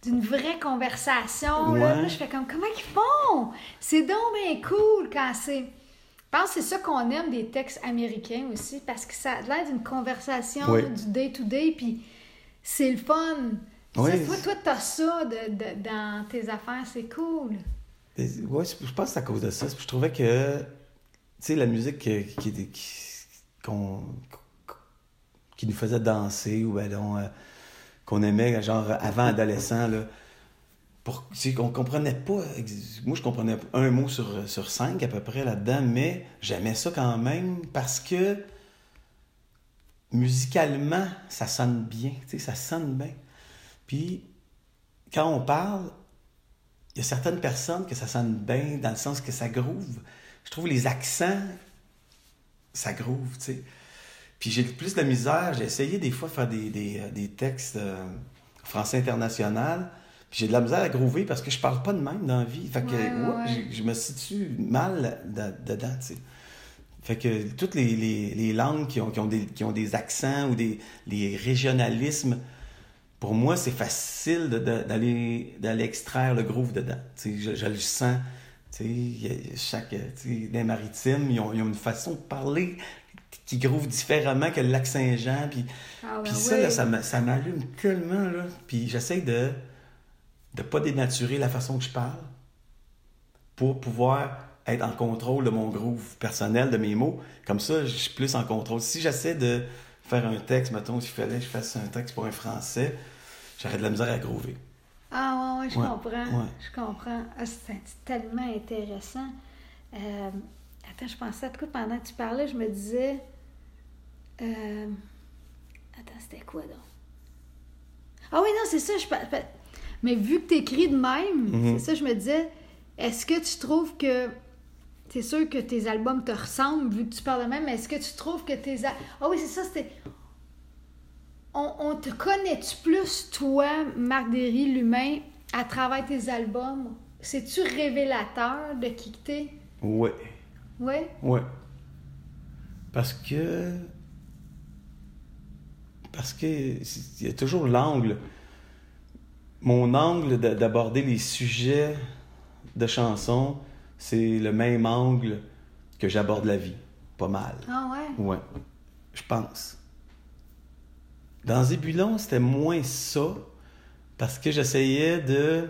d'une vraie conversation, là, Ouais. là, je fais comme, comment ils font? C'est donc bien cool quand c'est... Je pense que c'est ça qu'on aime des textes américains aussi, parce que ça a l'air d'une conversation Oui. du day-to-day, puis c'est le fun. Oui. Ça, toi, toi, t'as ça de, de- dans tes affaires, c'est cool. Ouais, je pense que c'est à cause de ça. Je trouvais que, tu sais, la musique qui, qui, qui- nous faisait danser ou ben, on, euh, qu'on aimait, genre avant adolescent, là, pour, qu'on comprenait pas. Moi, je comprenais un mot sur, sur cinq à peu près là-dedans, mais j'aimais ça quand même parce que musicalement, ça sonne bien. Tu sais, ça sonne bien. Puis, quand on parle, il y a certaines personnes que ça sonne bien dans le sens que ça groove. Je trouve les accents, ça groove, tu sais. Puis j'ai plus de misère. J'ai essayé des fois de faire des, des, euh, des textes euh, français international. Puis j'ai de la misère à groover parce que je parle pas de même dans la vie. Fait que Ouais, ouais, oups, ouais. Je, je me situe mal de- dedans, tu sais. Fait que toutes les, les, les langues qui ont, qui, ont des, qui ont des accents ou des les régionalismes, pour moi, c'est facile d'aller d'aller extraire le groove dedans. Je, je le sens. Chaque, les maritimes, ils ont, ils ont une façon de parler qui groove différemment que le lac Saint-Jean. Puis, Ah, puis ben ça, oui. là, ça m'allume tellement. Là. Puis j'essaie de ne pas dénaturer la façon que je parle pour pouvoir être en contrôle de mon groove personnel, de mes mots. Comme ça, je suis plus en contrôle. Si j'essaie de faire un texte, mettons, s'il fallait que je fasse un texte pour un français, j'aurais de la misère à groover. Ah, ouais, ouais, je Ouais, comprends. ouais. Je comprends. Ah, c'est tellement intéressant. Euh, attends, je pensais à quoi pendant que tu parlais, je me disais. euh, attends, c'était quoi donc? Ah oui, non, c'est ça. Je... Mais vu que tu écris de même, Mhm. c'est ça, je me disais, est-ce que tu trouves que. C'est sûr que tes albums te ressemblent vu que tu parles de même, mais est-ce que tu trouves que tes. Ah oui, c'est ça, c'était. On, on te connaît-tu plus, toi, Marc Derry, l'humain, à travers tes albums? C'est-tu révélateur de qui que t'es? Ouais. Oui? Ouais. Parce que. Parce que il y a toujours l'angle. Mon angle de- d'aborder les sujets de chansons, c'est le même angle que j'aborde la vie. Pas mal. Ah ouais? Ouais. Je pense. Dans Zébulon, c'était moins ça. Parce que j'essayais de.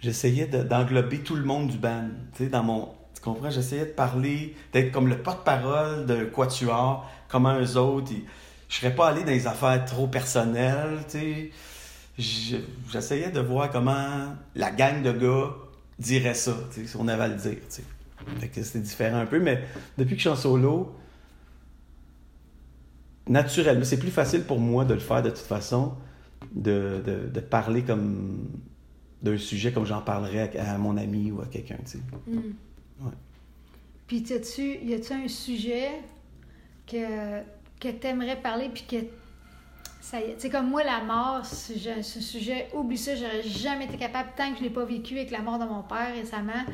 J'essayais de- d'englober tout le monde du band. Tu sais, dans mon. Tu comprends? J'essayais de parler, d'être comme le porte-parole de Quatuor, comme eux autres. Et je serais pas allé dans les affaires trop personnelles, tu sais. J'essayais de voir comment la gang de gars dirait ça, si on avait à le dire, tu sais. Fait que c'était différent un peu, mais depuis que je suis en solo, naturellement, c'est plus facile pour moi de le faire de toute façon, de, de, de parler comme d'un sujet comme j'en parlerais à, à mon ami ou à quelqu'un, tu sais. Mm. Ouais. Puis, y a-tu un sujet que, que t'aimerais parler, puis que. Ça y est. Sais, comme moi, la mort, ce, je- ce sujet, oublie ça, j'aurais jamais été capable, tant que je l'ai pas vécu avec la mort de mon père récemment,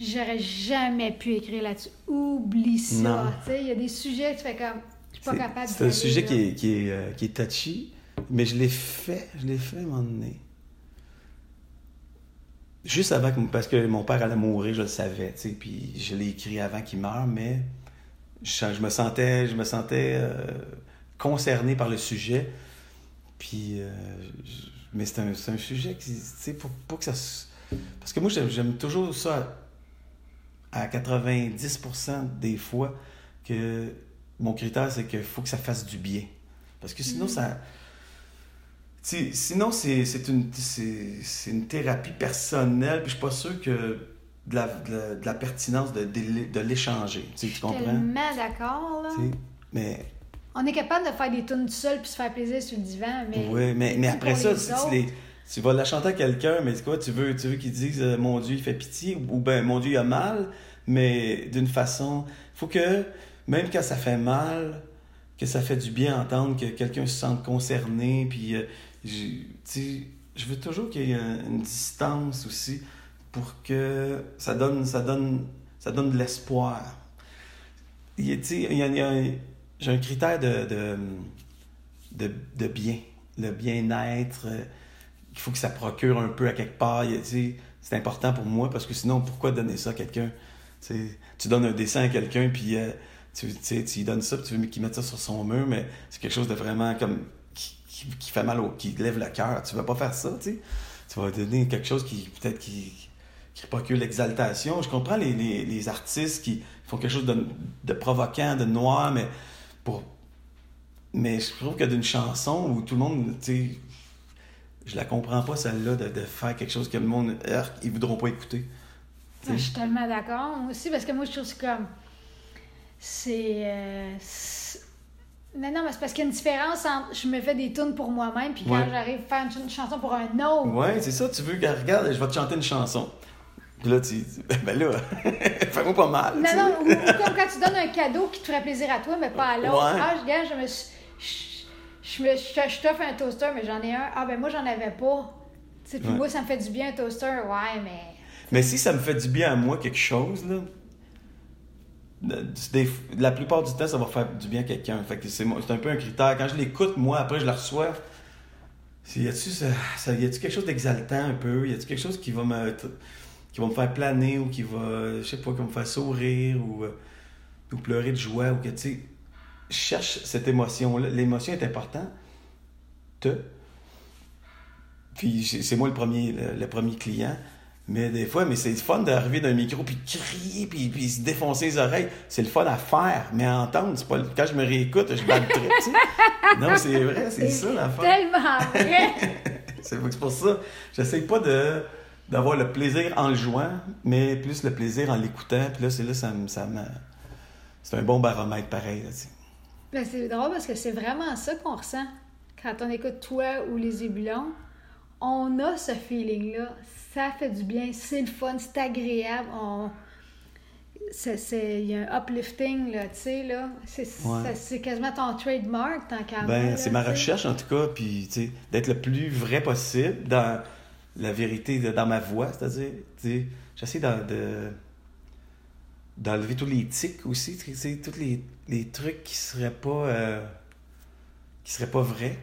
j'aurais jamais pu écrire là-dessus. Oublie ça. Il y a des sujets, tu fais comme. Je suis pas C'est- capable C'est un sujet qui est, qui, est, euh, qui est touchy, mais je l'ai fait, je l'ai fait à un moment donné. Juste avant que, parce que mon père allait mourir, je le savais, tu sais, puis je l'ai écrit avant qu'il meure, mais je, je me sentais, je me sentais euh, concerné par le sujet, puis, euh, je- mais c'est un, c'est un sujet qui, tu sais, pour, pour que ça, parce que moi j'aime toujours ça à 90% des fois que mon critère, c'est qu'il faut que ça fasse du bien. Parce que sinon, Mm. ça. Sinon, c'est c'est une, c'est c'est une thérapie personnelle, puis je suis pas sûr que de la, de la, de la pertinence de, de, de l'échanger. Tu, comprends? Tellement d'accord, là. Mais, On est capable de faire des tunes tout seul puis se faire plaisir sur le divan, mais. ouais, mais, après ça, les autres. tu, les- tu vas la chanter à quelqu'un, mais quoi, tu veux, tu veux qu'il dise euh, Mon Dieu, il fait pitié, ou, ben Mon Dieu, il a mal, mais d'une façon. faut que, même quand ça fait mal, que ça fait du bien entendre que quelqu'un se sente concerné, puis euh, j'ai- tu sais, je veux toujours qu'il y ait un- une distance aussi pour que ça donne, ça donne, ça donne de l'espoir. Il il y a- il y a J'ai un critère de, de, de, de bien, le bien-être. euh, Il faut que ça procure un peu à quelque part. C'est important pour moi parce que sinon, pourquoi donner ça à quelqu'un? Tu donnes un dessin à quelqu'un, puis euh, tu, tu lui donnes ça, puis tu veux qu'il mette ça sur son mur, mais c'est quelque chose de vraiment comme qui, qui, fait mal au, qui lève le cœur. Tu vas pas faire ça, tu. Tu vas donner quelque chose qui peut-être qui, qui procure l'exaltation. Je comprends les, les, les artistes qui font quelque chose de, de provoquant, de noir, mais pour. Mais je trouve que d'une chanson où tout le monde, tu sais, je la comprends pas, celle-là, de, de faire quelque chose que le monde, arc, ils voudront pas écouter. Je suis tellement d'accord. Moi aussi, parce que moi, je trouve que c'est comme. C'est. euh, non, non, mais c'est parce qu'il y a une différence entre je me fais des tunes pour moi-même, puis quand Ouais. j'arrive à faire une, ch- chanson pour un autre. Ouais, c'est ça, tu veux, regarde, je vais te chanter une chanson. Puis là, tu dis, ben là, fais-moi pas mal. tu Non, sais. non, ou, ou comme quand tu donnes un cadeau qui te ferait plaisir à toi, mais pas à l'autre. Ouais. Ah, je me suis. Je, je, me- je, je t'offre un toaster, mais j'en ai un. Ah, ben moi, j'en avais pas. Tu sais, puis Ouais. moi, ça me fait du bien un toaster. Ouais, mais. Mais si ça me fait du bien à moi, quelque chose, là, de- des- la plupart du temps, ça va faire du bien à quelqu'un. Fait que c'est c'est un peu un critère. Quand je l'écoute, moi, après, je la reçois. Y a-tu ça, ça- y a-tu quelque chose d'exaltant un peu? Y a-tu quelque chose qui va me qui va me faire planer ou qui va, je sais pas, qui va me faire sourire ou, euh, ou pleurer de joie ou que tu sais, cherche cette émotion-là. L'émotion est importante. Puis c'est moi le premier, le, le premier client. Mais des fois, mais c'est le fun d'arriver d'un micro puis crier puis, puis se défoncer les oreilles. C'est le fun à faire, mais à entendre, c'est pas le- quand je me réécoute, je bats le trip, tu sais. Non, c'est vrai, c'est ça l'affaire. Tellement vrai! C'est pour ça, j'essaie pas de d'avoir le plaisir en le jouant, mais plus le plaisir en l'écoutant. Puis là, c'est là, ça ça me- c'est un bon baromètre pareil. Ben, c'est drôle parce que c'est vraiment ça qu'on ressent quand on écoute toi ou les ébulons. On a ce feeling-là. Ça fait du bien, c'est le fun, c'est agréable. On... c'est- c'est- Il y a un uplifting, là, tu sais, là. C'est Ouais. quasiment ton trademark, tant qu'à Ben, c'est ma recherche en tout cas, puis tu sais, d'être le plus vrai possible dans la vérité, dans ma voix, c'est-à-dire, j'essaie de d'enlever tous les tics aussi, tous les, les trucs qui seraient pas euh, qui seraient pas vrais.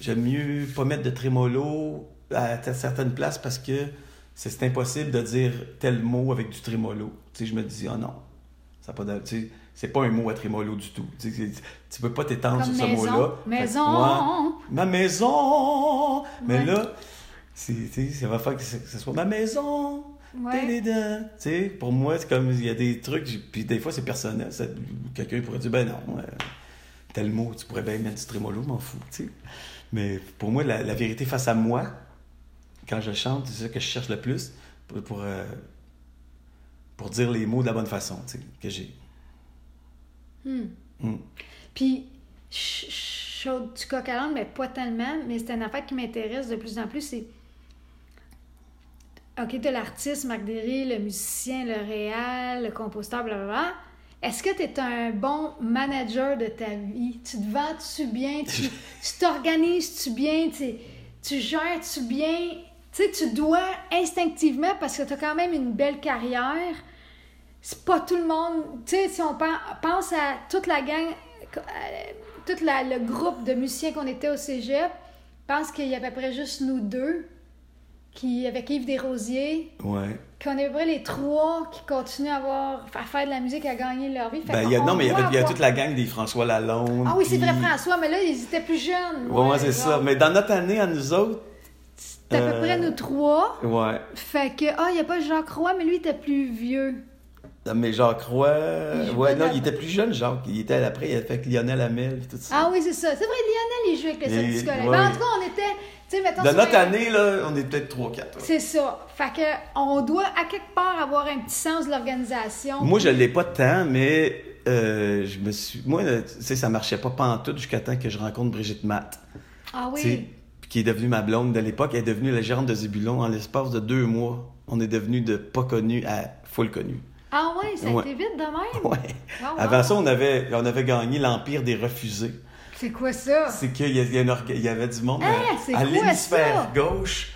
J'aime mieux pas mettre de trémolo à certaines places parce que c'est impossible de dire tel mot avec du trémolo. Tu sais, je me dis, oh non, ça pas c'est pas un mot à trémolo du tout. Tu, tu peux pas t'étendre sur ce maison. mot-là. Fait Maison. ouais, ma maison! Mais là, c'est, va faire que ce soit ma maison! Ouais. Pour moi, c'est comme il y a des trucs, puis des fois c'est personnel. Quelqu'un pourrait dire, ben non, euh, tel mot, tu pourrais bien mettre du trémolo, m'en fous, tu sais. Mais pour moi, la, la vérité face à moi, quand je chante, c'est ça que je cherche le plus pour, pour, euh, pour dire les mots de la bonne façon, tu sais, que j'ai. Hmm. Hmm. Puis, ch- chaude du coq à mais pas tellement. Mais c'est une affaire qui m'intéresse de plus en plus. C'est. OK, t'as l'artiste, Marc Derry, le musicien, le réal, le compositeur, blablabla. Est-ce que tu es un bon manager de ta vie? Tu te vends-tu bien? Tu tu t'organises-tu bien? Tu, tu gères-tu bien? Tu sais, tu dois instinctivement, parce que tu as quand même une belle carrière, c'est pas tout le monde. Tu sais, si on pen- pense à toute la gang, euh, tout la- le groupe de musiciens qu'on était au cégep, pense qu'il y a à peu près juste nous deux, qui, avec Yves Desrosiers, Ouais. qu'on est à peu près les trois qui continuent à, avoir, à faire de la musique, à gagner leur vie. Fait Ben, y a, non, mais il y, avait, a toute la gang des François Lalonde. Ah oui, c'est vrai, François, mais là, ils étaient plus jeunes. Ouais, ouais, c'est ça. Mais dans notre année, à nous autres. C'était à peu euh, près nous trois. Ouais. Fait que, ah, il n'y a pas Jacques Roy, mais lui, il était plus vieux. Mais Jacques Roy. Il Ouais, non, il était plus jeune, Jacques. Il était après, il a fait Lionel Hamel, tout ça. Ah oui, c'est ça. C'est vrai, Lionel, il jouait avec le Et- Celtic Collège. ouais, Ben, en tout cas, on était, mettons... Sur notre année, là, on est peut-être 3-4. C'est ça. Fait que, on doit, à quelque part, avoir un petit sens de l'organisation. Moi, je l'ai pas tant, mais euh, je me suis. Moi, euh, tu sais, ça marchait pas pantoute jusqu'à temps que je rencontre Brigitte Matt. Ah oui. qui est devenue ma blonde de l'époque. Elle est devenue la gérante de Zébulon en l'espace de deux mois. On est devenu de pas connu à full connu. Ah oui, ça a Ouais. été vite de même. Ouais. Wow, wow. Avant ça, on avait, on avait gagné l'Empire des refusés. C'est quoi ça? C'est qu'il y, y y avait du monde Ah, euh, à l'hémisphère gauche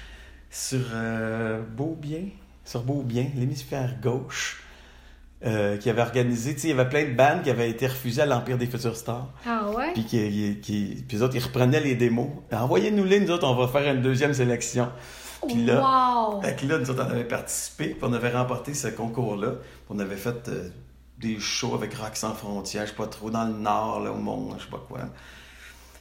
sur euh, Beaubien, sur Beaubien, l'hémisphère gauche, euh, qui avait organisé, tu sais, il y avait plein de bandes qui avaient été refusées à l'Empire des Futures Stars. Ah ouais? Puis, qui, qui, puis les autres, ils reprenaient les démos. Envoyez-nous-les, nous autres, on va faire une deuxième sélection. Puis là, wow! fait que là, nous autres, on avait participé, puis on avait remporté ce concours-là. On avait fait euh, des shows avec Rock Sans Frontières, je sais pas trop, dans le Nord, là, au monde, je sais pas quoi.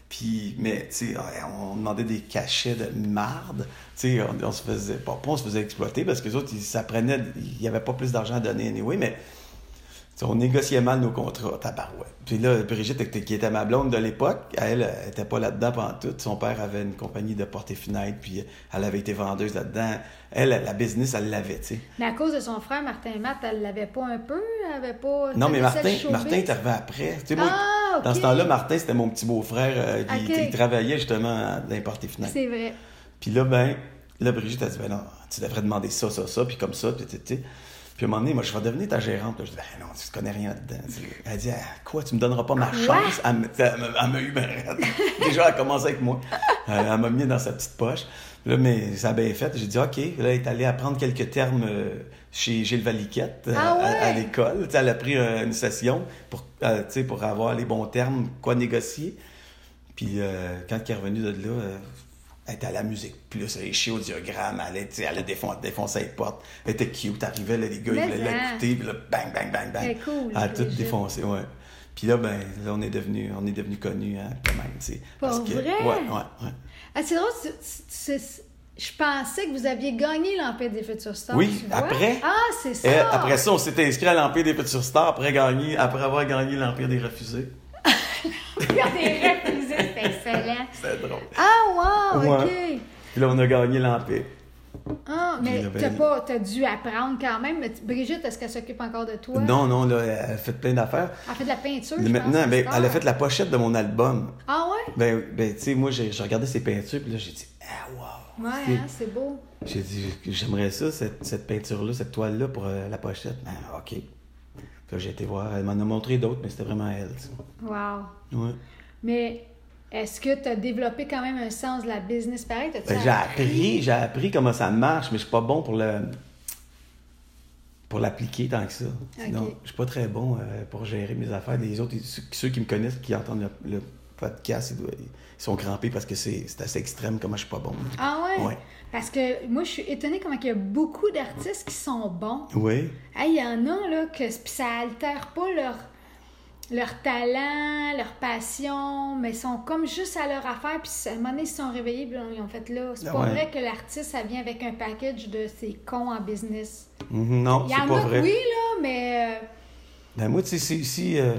Puis, mais, tu sais, ouais, on demandait des cachets de marde. Tu sais, on, se faisait, pas, pas on se faisait exploiter parce que les autres, ils s'apprenaient, il n'y avait pas plus d'argent à donner anyway, mais on négociait mal nos contrats, tabarouette. Puis là, Brigitte, qui était ma blonde de l'époque, elle, elle était pas là-dedans pendant tout. Son père avait une compagnie de portes et fenêtres, puis elle avait été vendeuse là-dedans. Elle, la business, elle l'avait, tu sais. Mais à cause de son frère, Martin Matt, elle l'avait pas un peu? Elle avait pas... Non, mais Martin, Martin est arrivé après. Tu sais, moi, Ah. Dans ce temps-là, Martin, c'était mon petit beau-frère. euh, qui travaillait justement dans les portes et fenêtres. C'est vrai. Puis là, ben, là, Brigitte a dit, ben non, tu devrais demander ça, ça, ça, puis comme ça, puis tu sais. Puis à un moment donné, moi, je vais devenir ta gérante. Là, je dis, ben non, tu connais rien dedans. Elle dit, ah, quoi, tu me donneras pas ma chance? Elle, m'a eu. Déjà, elle a commencé avec moi. Elle, elle m'a mis dans sa petite poche. Là, mais ça a bien fait. J'ai dit, OK. Là, elle est allée apprendre quelques termes euh, chez Gilles Valiquette euh, Ah à- l'école. Elle a pris euh, une session pour, pour avoir les bons termes, quoi négocier. Puis euh, quand elle est revenue de là, elle était à la musique plus riche au diagramme, elle, allait, tu sais, elle a défon- défoncé les portes. Elle était cute, arrivait, là, les gars, Mais ils voulaient hein. l'écouter, puis là, bang, bang, bang, bang. Elle est cool, Elle a tout défoncé, ouais. Puis là, ben, là, on est devenu, on est devenu connus, hein, quand même, tu sais. Pas parce que, vrai? Ouais, ouais, ouais. Ah, c'est drôle, c'est- je pensais que vous aviez gagné l'Empire des Futurs Stars. Oui, après. Ah, c'est ça. Et après ça, on s'était inscrit à l'Empire des Futurs Stars après, gagner, après avoir gagné l'Empire des Refusés. Regardez, refusé, c'est excellent. C'était drôle. Ah, wow, OK. Puis là, on a gagné l'Empire. Ah, mais ben, t'as pas, t'as dû apprendre quand même. Mais Brigitte, est-ce qu'elle s'occupe encore de toi? Non, non, là, elle a fait plein d'affaires. Elle fait de la peinture, je Maintenant, pense, ben, elle a fait la pochette de mon album. Ah ouais? Ben, ben tu sais, moi, j'ai regardé ses peintures, puis là, j'ai dit, ah, wow! Ouais, C'est- hein, c'est beau. J'ai dit, j'aimerais ça, cette, cette peinture-là, cette toile-là pour euh, la pochette. Ah, OK. Puis là, j'ai été voir. Elle m'en a montré d'autres, mais c'était vraiment elle. tu sais. Wow. Ouais. Mais est-ce que tu as développé quand même un sens de la business pareil? Ben, j'ai appris, j'ai appris comment ça marche, mais je suis pas bon pour le pour l'appliquer tant que ça. Sinon, Ok. je suis pas très bon euh, pour gérer mes affaires. Les autres, ceux, qui me connaissent, qui entendent le, le podcast, ils, sont crampés parce que c'est assez extrême comment je suis pas bon. Ah ouais? Ouais. Parce que moi, je suis étonnée comment il y a beaucoup d'artistes qui sont bons. Oui. Hey, Il y en a, là, que puis ça altère pas leur, leur talent, leur passion, mais ils sont comme juste à leur affaire, puis à un moment donné, ils se sont réveillés, puis ils ont fait là. C'est Ah pas ouais. vrai que l'artiste, ça vient avec un package de ses cons en business. Mhm, non, Il y en a, vrai. oui, là, mais. euh, Ben moi, tu sais, si, euh,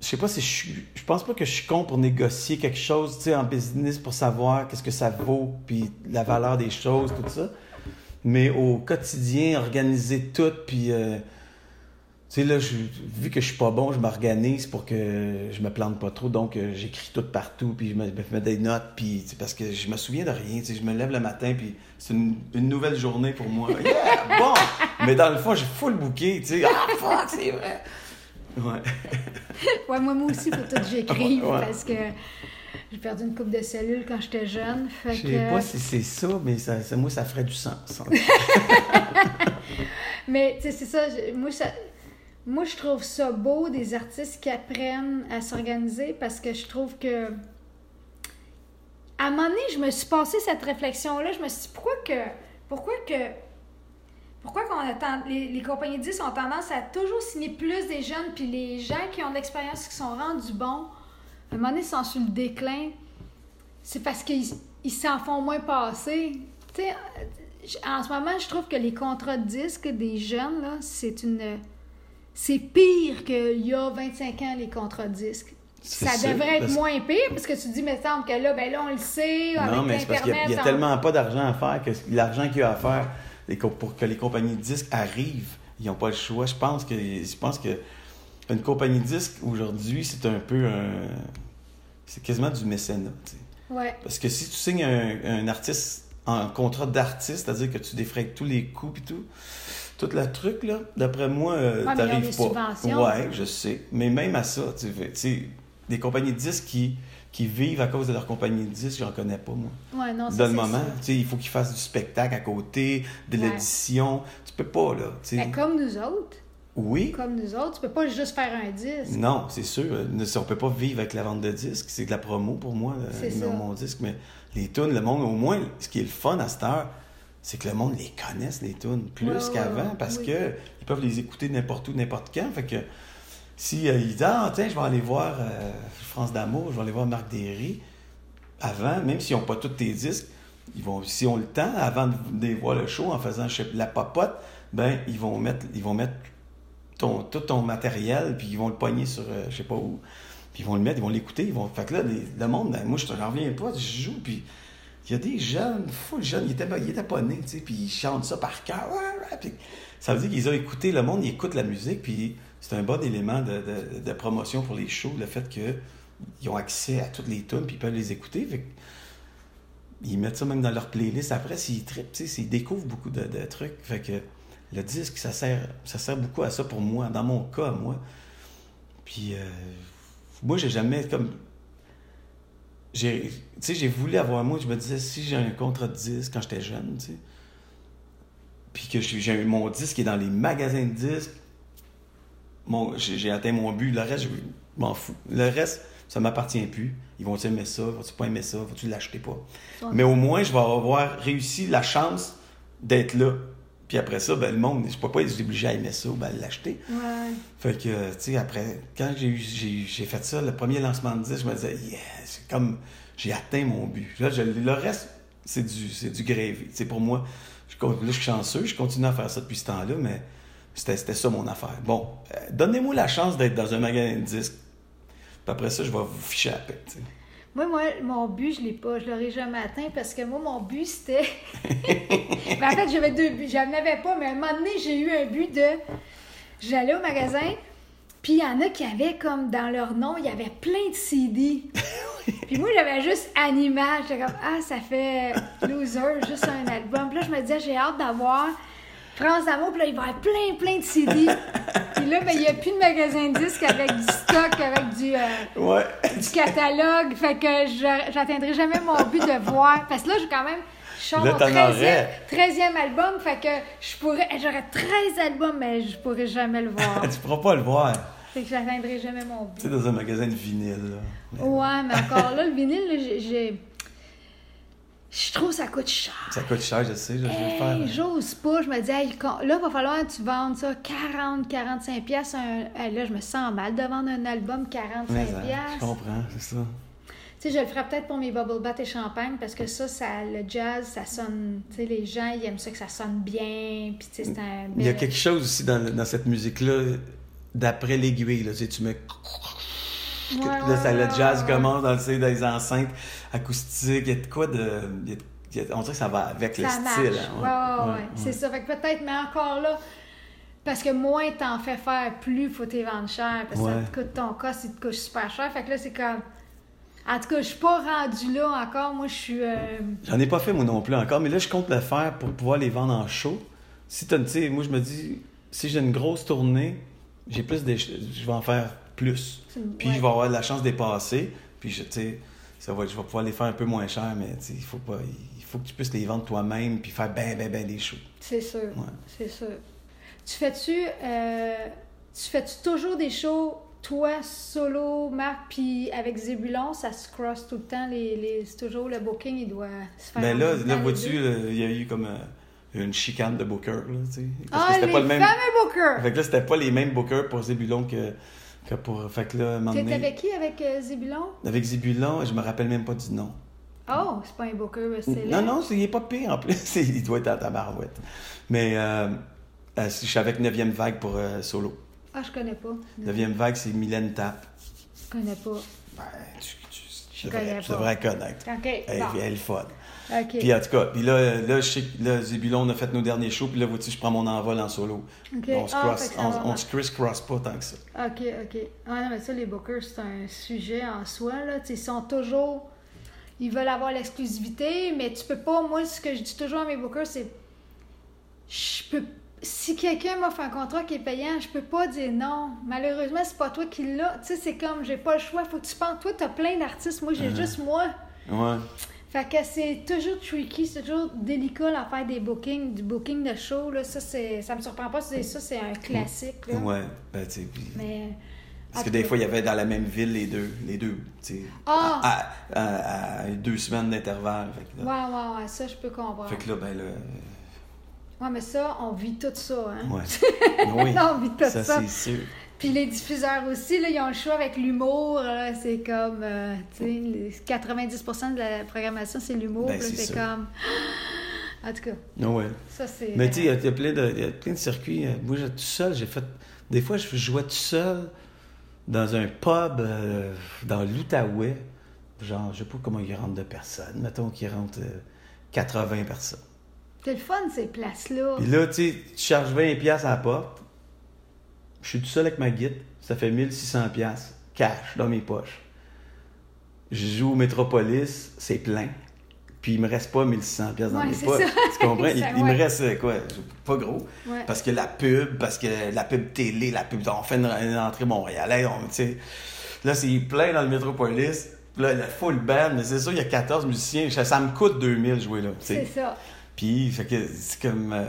je sais pas si je suis, je pense pas que je suis con pour négocier quelque chose, tu sais, en business pour savoir qu'est-ce que ça vaut, puis la valeur des choses, tout ça. Mais au quotidien, organiser tout, puis, euh, sais, là, je- vu que je suis pas bon, je m'organise pour que je me plante pas trop, donc euh, j'écris tout partout, puis je me, je mets des notes, puis, parce que je me souviens de rien, tu sais, je me lève le matin, puis c'est une, une nouvelle journée pour moi. Yeah, bon! Mais dans le fond, j'ai full bouquet, tu sais, ah, fuck, c'est vrai! Ouais. Ouais, moi, moi aussi, faut tout que j'écrive Ouais. parce que j'ai perdu une coupe de cellules quand j'étais jeune. Fait Je que... sais pas si c'est ça, mais ça, moi, ça ferait du sens. Mais, tu sais, c'est ça. Moi, ça. Moi, je trouve ça beau des artistes qui apprennent à s'organiser parce que je trouve que. À un moment donné, je me suis passé cette réflexion-là. Je me suis dit, pourquoi que. Pourquoi que. Pourquoi qu'on les, les compagnies de disques ont tendance à toujours signer plus des jeunes, puis les gens qui ont de l'expérience, qui sont rendus bons, à un moment donné, sont sur le déclin. C'est parce qu'ils ils s'en font moins passer. Tu sais, en ce moment, je trouve que les contrats de disques des jeunes, là, c'est une. C'est pire qu'il y a 25 ans, les contrats de disques. Ça devrait être moins pire, parce que tu dis, mais semble que là, ben là, on le sait, Non, avec mais c'est parce qu'il y a- tellement pas d'argent à faire que l'argent qu'il y a à faire pour que les compagnies de disques arrivent, ils n'ont pas le choix. Je pense que je pense que une compagnie de disques aujourd'hui, c'est un peu un. C'est quasiment du mécénat. tu sais. Ouais. Parce que si tu signes un, un artiste en contrat d'artiste, c'est-à-dire que tu défrayes tous les coûts et tout, tout le truc, là, d'après moi, euh, Ouais, mais t'arrives pas. Ouais, je sais. Mais même à ça, tu sais, des compagnies de disques qui, qui vivent à cause de leur compagnie de disques, j'en connais pas, moi. Ouais, non, Dans le moment, tu sais, il faut qu'ils fassent du spectacle à côté, de Ouais. l'édition. Tu peux pas, là. tu sais. Ben, comme nous autres. Oui. Comme nous autres, tu peux pas juste faire un disque. Non, c'est sûr. Ne- On peut pas vivre avec la vente de disques. C'est de la promo pour moi, C'est mon, mon disque. Mais les tunes, le monde, au moins, ce qui est le fun à cette heure, c'est que le monde les connaisse, les tunes, plus Ouais, qu'avant, parce oui. que ils peuvent les écouter n'importe où, n'importe quand. Fait que si euh, ils disent Ah, tiens, je vais aller voir euh, France d'amour, je vais aller voir Marc Derry, avant, même s'ils n'ont pas tous tes disques, ils vont, s'ils ont le temps, avant de, voir le show, en faisant je sais, la popote, ben, ils vont mettre, ils vont mettre ton, tout ton matériel, puis ils vont le pogner sur euh, je sais pas où. Puis ils vont le mettre, ils vont l'écouter. Ils vont... Fait que là, les- le monde, ben, moi, je n'en reviens pas. Je joue, puis il y a des jeunes, full jeunes, ils étaient, ils étaient pas nés, tu sais, puis ils chantent ça par cœur. ça veut dire qu'ils ont écouté, le monde, ils écoutent la musique, puis c'est un bon élément de, promotion pour les shows, le fait qu'ils ont accès à toutes les tunes, puis ils peuvent les écouter. Ils mettent ça même dans leur playlist. Après, s'ils trippent, tu sais, ils découvrent beaucoup de, de trucs. Fait que le disque, ça sert, ça sert beaucoup à ça pour moi, dans mon cas, moi. Puis, euh, moi, j'ai jamais comme. J'ai, tu sais, j'ai voulu avoir moi, je me disais, si j'ai un contrat de disque quand j'étais jeune, tu sais, puis que j'ai, mon disque qui est dans les magasins de disques, mon, j'ai, atteint mon but. Le reste, je m'en fous. Le reste, ça m'appartient plus. Ils vont-tu aimer ça? Vont-tu pas aimer ça? Vont-tu l'acheter pas? Mais au moins, je vais avoir réussi la chance d'être là. Puis après ça, ben, le monde, je peux pas être obligé à aimer ça ou ben, l'acheter. Ouais. Fait que, tu sais, après, quand j'ai, eu- j'ai, j'ai fait ça, le premier lancement de disque, je me disais, yeah, c'est comme, j'ai atteint mon but. Là, je- le reste, c'est du, c'est du gravy. Sais, pour moi, je, là, je suis chanceux, je continue à faire ça depuis ce temps-là, mais c'était, c'était ça mon affaire. Bon, euh, donnez-moi la chance d'être dans un magasin de disques. Puis après ça, je vais vous ficher à la paix. Moi, moi, mon but, je l'ai pas, je l'aurais jamais atteint parce que moi, mon but, c'était. Ben, en fait, j'avais deux buts. J'en avais pas, mais à un moment donné, j'ai eu un but de. J'allais au magasin, puis il y en a qui avaient comme dans leur nom, il y avait plein de CD. Puis moi, j'avais juste Animal. J'étais comme, ah, ça fait Loser, juste un album. Puis là, je me disais, j'ai hâte d'avoir France d'amour, puis là, il va y avoir plein, plein de CD. Puis là, ben, il n'y a plus de magasin de disques avec du stock, avec du. euh, Ouais. du catalogue. Fait que je- j'atteindrai jamais mon but de voir. Parce que là, j'ai quand même. Je Là, mon t'en 13e, aurais. 13e album. Fait que je pourrais. J'aurais 13 albums, mais je pourrais jamais le voir. tu pourras pas le voir. Fait que j'atteindrai jamais mon Tu but. sais, dans un magasin de vinyle, là. Mais Ouais, mais encore là, le vinyle, là, j'ai-. Je trouve que ça coûte cher. Ça coûte cher, je sais, je vais le faire. Hey, j'ose pas. Je me dis, hey, là, il va falloir que tu vendes ça 40, 45 pièces. Là, je me sens mal de vendre un album 45 Mais, hein, pièces. je comprends, c'est ça. Tu sais, je le ferais peut-être pour mes bubble bath et champagne parce que ça, ça le jazz, ça sonne. Tu sais, les gens, ils aiment ça que ça sonne bien. Puis, tu sais, c'est un. Il y a quelque chose aussi dans, dans cette musique-là, d'après l'aiguille, là, tu sais, tu mets... Ouais, là, ouais, ça, le jazz commence dans, tu sais, dans les enceintes acoustiques, il y a de quoi de... a- on dirait que ça va avec le style. hein, Ouais, ouais, ouais. C'est ça. Fait que peut-être, mais encore là, parce que moins t'en fais faire, plus faut t'y vendre cher. Parce que ça te coûte ton cost, il te coûte super cher. Fait que là, c'est comme. En tout cas, je suis pas rendue là encore. Moi, je suis. euh, J'en ai pas fait moi non plus encore, mais là je compte le faire pour pouvoir les vendre en show. Si t'as, tu sais, moi je me dis, si j'ai une grosse tournée, j'ai plus de, je vais en faire plus. Puis ouais. je vais avoir de la chance de les passer. Puis je, tu ça va, je vais pouvoir les faire un peu moins cher, mais il faut pas, il faut que tu puisses les vendre toi-même puis faire ben ben ben des shows. C'est sûr. Ouais. C'est sûr. Tu fais-tu. euh, tu fais-tu toujours des shows, toi, solo, Marc, puis avec Zébulon, ça se cross tout le temps. Les, les- c'est toujours le booking, il doit se faire. Mais en Ben là, là vois-tu, là, il y a eu comme euh, une chicane de booker là. Parce Ah, que c'était pas le même. bookers! Fait que là c'était pas les mêmes bookers pour Zébulon que, que pour. Fait que là, donné- avec qui avec euh, Zébulon? Avec Zébulon, je me rappelle même pas du nom. Oh, c'est pas un booker, c'est Non, non, c'est- il est pas pire en plus. il doit être à ta barouette. Mais euh, euh, je suis avec 9e vague pour euh, solo. Ah, je connais pas. 9e vague, c'est Mylène Tap. Je connais pas. Ben, tu, tu- Je tu devrais, connais tu pas. devrais connaître. OK, Elle, bon. elle est fun. OK. Puis en tout cas, puis là, là, je sais que là, Zébulon, on a fait nos derniers shows, puis là, vois-tu, je prends mon envol en solo. On se Ah, cross, on, se criss-cross pas tant que ça. OK, OK. Ah non, mais ça, les bookers, c'est un sujet en soi, là. Ils sont toujours... Ils veulent avoir l'exclusivité, mais tu peux pas... Moi, ce que je dis toujours à mes bookers, c'est... Je peux... Si quelqu'un m'offre un contrat qui est payant, je peux pas dire non. Malheureusement, c'est pas toi qui l'as. Tu sais, c'est comme, j'ai pas le choix. Faut que tu penses... Toi, t'as plein d'artistes. Moi, j'ai Mhm. juste moi. Ouais. Fait que c'est toujours tricky, c'est toujours délicat l'affaire des bookings, du booking de show. Là. Ça, c'est, ça me surprend pas ça, c'est un classique. Là. Ouais. Ben, tu sais, puis- Mais. Parce que des fois, il y avait dans la même ville les deux. Les deux, tu sais. Ah! À, à- à- à deux semaines d'intervalle. Ouais, ouais, ouais, ça, je peux comprendre. fait que là, ben là. Ouais, mais ça, on vit tout ça, hein. Ouais. oui. On vit tout ça, ça. c'est sûr. Puis les diffuseurs aussi, là, ils ont le choix avec l'humour. là. C'est comme, euh, tu sais, les 90% de la programmation, c'est l'humour. Ben, c'est comme. En tout cas, Ah ouais. ça, c'est... Mais tu sais, il y a- plein de- circuits. Euh, Moi, tout seul, j'ai fait. Des fois, je jouais tout seul dans un pub euh, dans l'Outaouais. Genre, je sais pas comment il rentre de personnes. Mettons qu'il rentre euh, 80 personnes. C'est le fun, ces places-là. Puis là, tu sais, tu charges 20$ piastres à la porte. Je suis tout seul avec ma guide. Ça fait 1600$ piastres cash dans mes poches. Je joue au Métropolis, c'est plein. Puis il me reste pas 1600$ piastres dans Ouais, mes c'est poches. ça. Tu comprends? Il, Ça, il me reste euh, quoi? Pas gros. Ouais. Parce que la pub, parce que la pub télé, la pub, on fait une, une entrée montréalaise, on. Là, c'est plein dans le Métropolis. Là, le full band, mais c'est sûr, il y a 14 musiciens. Ça, me coûte 2000 jouer là. C'est ça. Puis, fait que c'est comme. euh,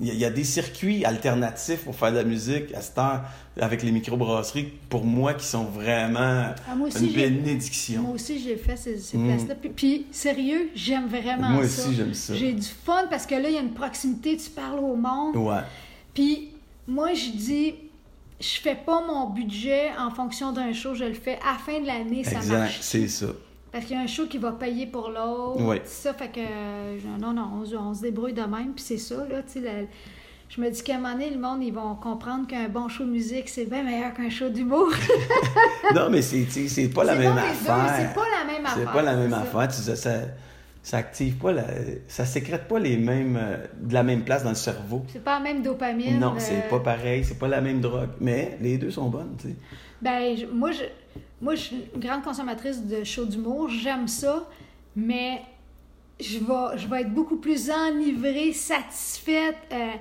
Il y, a- il y a des circuits alternatifs pour faire de la musique à cette heure avec les microbrasseries, pour moi, qui sont vraiment Ah, moi aussi, une bénédiction. Moi aussi, j'ai fait ces, ces Mm. places-là. Puis, puis, sérieux, j'aime vraiment Moi ça. aussi, j'aime ça. J'ai du fun parce que là, il y a une proximité, tu parles au monde. Ouais. Puis, moi, je dis, je fais pas mon budget en fonction d'un show, je le fais à la fin de l'année, ça Exact, marche. c'est ça. Parce qu'il y a un show qui va payer pour l'autre. Oui. Ça fait que, euh, non, non, on, se- on se débrouille de même, puis c'est ça, là, tu sais. Je me dis qu'à un moment donné, le monde, ils vont comprendre qu'un bon show de musique, c'est bien meilleur qu'un show d'humour. non, mais c'est, pas la même deux, affaire. C'est pas la même affaire. C'est pas la même affaire. Tu sais, ça, ça active pas la, ça sécrète pas les mêmes, euh, de la même place dans le cerveau. C'est pas la même dopamine. Non, euh, c'est pas pareil, c'est pas la même drogue. Mais les deux sont bonnes, tu sais. Ben, moi, je, moi, je suis une grande consommatrice de show d'humour. J'aime ça, mais je vais, je vais être beaucoup plus enivrée, satisfaite, euh,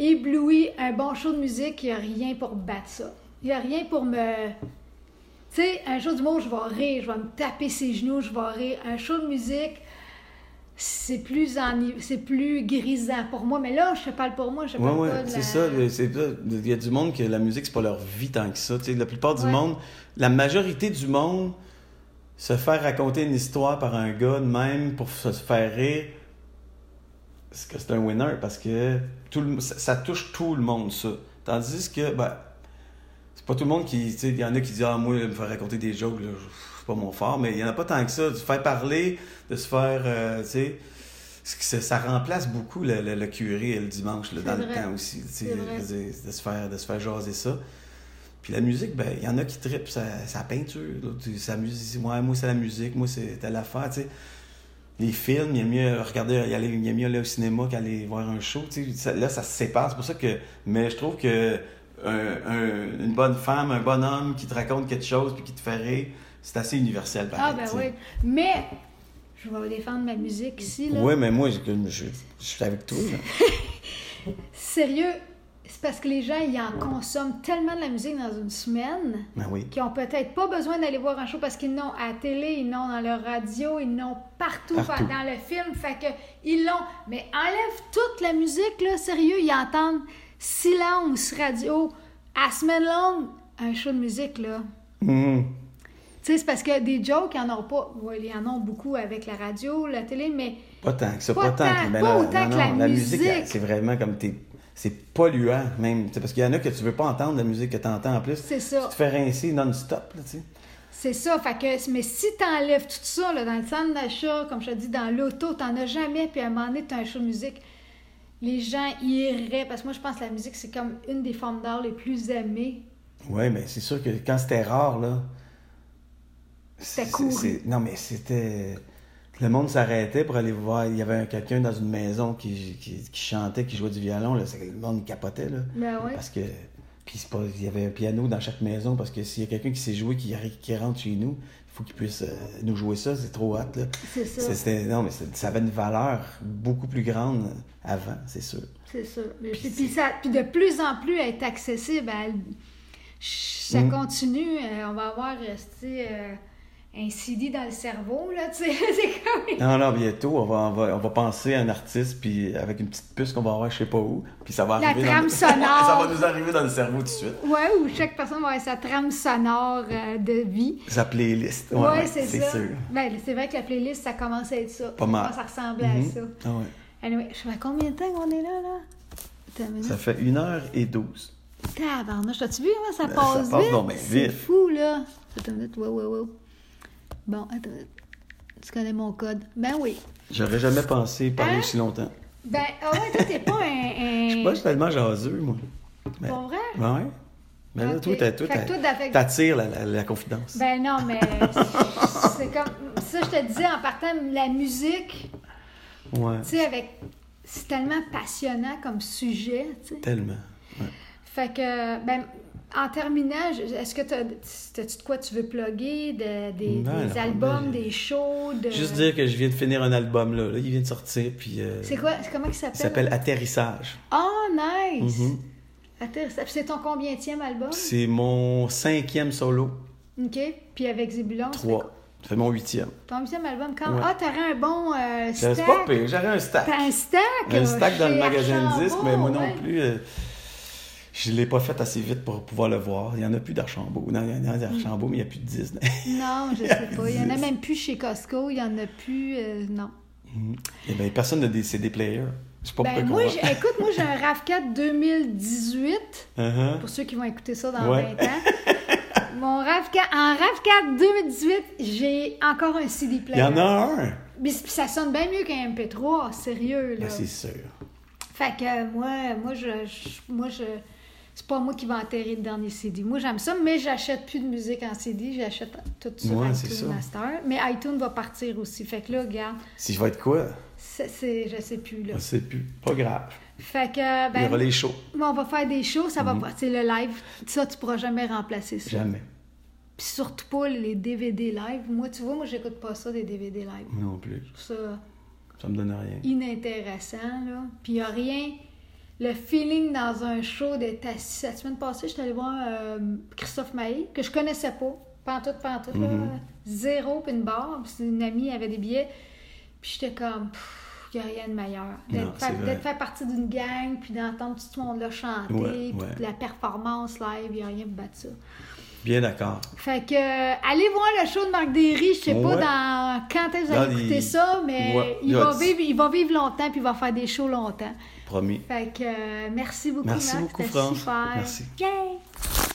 éblouie. Un bon show de musique, il n'y a rien pour battre ça. Il n'y a rien pour me... Tu sais, un show d'humour, je vais rire, je vais me taper ses genoux, je vais rire. Un show de musique, c'est plus, eni- c'est plus grisant pour moi. Mais là, je te parle pour moi, je Ouais, parle ouais, pas de c'est la- c'est ça. Il y a du monde que la musique, c'est pas leur vie tant que ça. la plupart du Ouais. monde, la majorité du monde, se faire raconter une histoire par un gars de même pour se faire rire, c'est que c'est un winner parce que tout le, ça, ça touche tout le monde, ça. Tandis que, ben, c'est pas tout le monde qui. tu sais, Il y en a qui disent Ah, moi, me faire raconter des jokes, là, c'est pas mon fort, mais il y en a pas tant que ça. De se faire parler, de se faire. euh, tu sais. Ça, ça remplace beaucoup le, le- le curé le dimanche là, dans le temps aussi. tu sais, de, se faire, de se faire jaser ça. Puis la musique, ben, il y en a qui trippent sa, sa peinture. Sa musique, ouais, moi, c'est la musique, moi, c'est telle affaire. tu sais. Les films, il y a mieux regarder, il y a, il y a mieux aller au cinéma qu'aller voir un show. tu sais. Là, ça se sépare. C'est pour ça que. Mais je trouve que un- un- une bonne femme, un bon homme qui te raconte quelque chose puis qui te fait rire, c'est assez universel. Ah, pareil, ben tu sais. oui. Mais, je vais défendre ma musique ici, là. Oui, mais moi, je, je, je suis avec toi. là. Sérieux, c'est parce que les gens, ils en consomment tellement de la musique dans une semaine Ben oui. qu'ils ont peut-être pas besoin d'aller voir un show parce qu'ils l'ont à la télé, ils l'ont dans leur radio, ils l'ont partout, Partout. dans le film. Fait que ils l'ont. Mais enlève toute la musique, là, sérieux, ils entendent silence radio à semaine longue, un show de musique, là. Mhm. Sais, c'est parce que des jokes, ils en ont pas. Ouais, ils en ont beaucoup avec la radio, la télé, mais Pas tant que ça, Pas tant. que- ben pas non, autant non, que non, la musique, musique. c'est vraiment comme t'es. C'est polluant, même. Tu Parce qu'il y en a que tu veux pas entendre la musique que tu entends en plus. c'est ça. Tu te fais rincer non-stop, là, tu sais. C'est ça, fait que, mais si t'enlèves tout ça là, dans le centre d'achat, comme je te dis, dans l'auto, t'en as jamais, puis à un moment donné, t'as un show de musique, les gens y iraient, parce que moi, je pense que la musique, c'est comme une des formes d'art les plus aimées. Oui, mais c'est sûr que quand c'était rare, là. C'était c'est- Non, mais c'était. Le monde s'arrêtait pour aller voir. Il y avait un- quelqu'un dans une maison qui, qui, qui chantait, qui jouait du violon. Là. Le monde capotait. Là. Ben ouais. Parce que. Puis c'est pas... il y avait un piano dans chaque maison parce que s'il y a quelqu'un qui sait jouer, qui, rentre chez nous, il faut qu'il puisse euh, nous jouer ça. C'est trop hâte. Là. C'est ça. Non, mais ça avait une valeur beaucoup plus grande avant, c'est sûr. C'est ça. Mais Puis, puis ça. Puis de plus en plus être accessible à. Ça Mm. continue. euh, on va avoir resté euh, un CD dans le cerveau, là, tu sais. c'est comme. Non, non, bientôt, on va, on va, on va penser à un artiste, puis avec une petite puce qu'on va avoir je sais pas où, puis ça va La arriver. trame dans... sonore. ça va nous arriver dans le cerveau tout de suite. Ouais, où chaque personne va avoir sa trame sonore euh, de vie. Sa playlist. Ouais, Ouais, ouais, c'est ça. sûr. Ben, c'est vrai que la playlist, ça commence à être ça. Pas mal. Ça ressemble à Mhm. ça. Ah ouais. Anyway, je sais pas combien de temps qu'on est là, là? Attends une minute. Ça fait 1h12. Tabarnouche, t'as-tu vu comment ça Ben, passe ça passe vite? bien C'est vite. fou, là. Attends une minute, wow, wow, wow. Bon, attends. Tu connais mon code? Ben oui. J'aurais jamais pensé parler Hein? aussi longtemps. Ben, ah ouais, toi, t'es pas un. un... Je suis pas tellement jaseux, moi. Ben, Pour vrai? ben ouais. Mais là, Ok. toi, t'as- toi, t'attires la, la, la confidence. Ben non, mais c'est comme ça, je te disais en partant, la musique, ouais, tu sais, avec. C'est tellement passionnant comme sujet, tu sais. tellement. Ouais. Fait que, ben, en terminant, est-ce que t'as, t'as-tu de quoi tu veux plugger, de- des, des non, albums, des shows, de... Juste dire que je viens de finir un album, là. Là, il vient de sortir, puis... euh, C'est quoi, c'est- comment il Il s'appelle? s'appelle Atterrissage. Oh, nice! Mhm. Attends, ça- c'est ton combienième album? C'est mon cinquième solo. OK. Puis avec Zébulon, c'est Trois. Fait mon huitième. ton huitième album. Quand... Ouais. Ah, t'aurais un bon euh, C'est stack? j'aurais un stack. T'as un stack? Un euh, stack dans le magasin de disques, mais moi non plus. euh, je l'ai pas fait assez vite pour pouvoir le voir. Il y en a plus d'Archambault. Non, il y en a d'Archambault, mais il n'y a plus de 10. Non, je sais pas. Il y en a même plus chez Costco. Il y en a plus... euh, non. Eh bien, personne n'a des CD players. Je sais pas Ben, pourquoi moi, va- écoute, moi, j'ai un RAV4 2018. Uh-huh. Pour ceux qui vont écouter ça dans Ouais. 20 ans. Mon RAV4, en RAV4 2018, j'ai encore un CD Il player. y en a un? Mais ça sonne bien mieux qu'un MP3, sérieux, là. Ben, c'est sûr. Fait que moi, moi, je, je- moi, je, c'est pas moi qui vais enterrer le dernier CD. Moi, j'aime ça, mais j'achète plus de musique en CD. J'achète tout sur Ouais, iTunes. Master. Mais iTunes va partir aussi. Fait que là, regarde, Si je vais être quoi, c'est, je sais plus, là. je sais plus. Pas grave. Fait que, Il y ben, aura les shows. on va faire des shows, ça va pas, c'est le live. Ça, tu pourras jamais remplacer ça. Jamais. Puis surtout pas les DVD live. Moi, tu vois, moi, j'écoute pas ça, des DVD live. Non plus. Ça Ça me donne rien. inintéressant, là. Puis il a rien... Le feeling dans un show d'être assis... La semaine passée, j'étais allée voir euh, Christophe Maé, que je connaissais pas. Pantoute, pantoute, là. Mhm. Zéro, puis une barre. Puis une amie avait des billets. Puis j'étais comme... Il n'y a rien de meilleur. D'être fait, partie d'une gang, puis d'entendre tout ce monde-là chanter, Ouais, puis ouais. la performance live, il n'y a rien de battre ça. Bien d'accord. Fait que, euh, allez voir le show de Marc Derry. Je sais pas dans quand est-ce que vous allez écouter les- ça, mais Ouais. il, va vivre, il va vivre longtemps puis il va faire des shows longtemps. Promis. Fait que, euh, merci beaucoup, Merci Marc. beaucoup, France. super. Merci. Yay!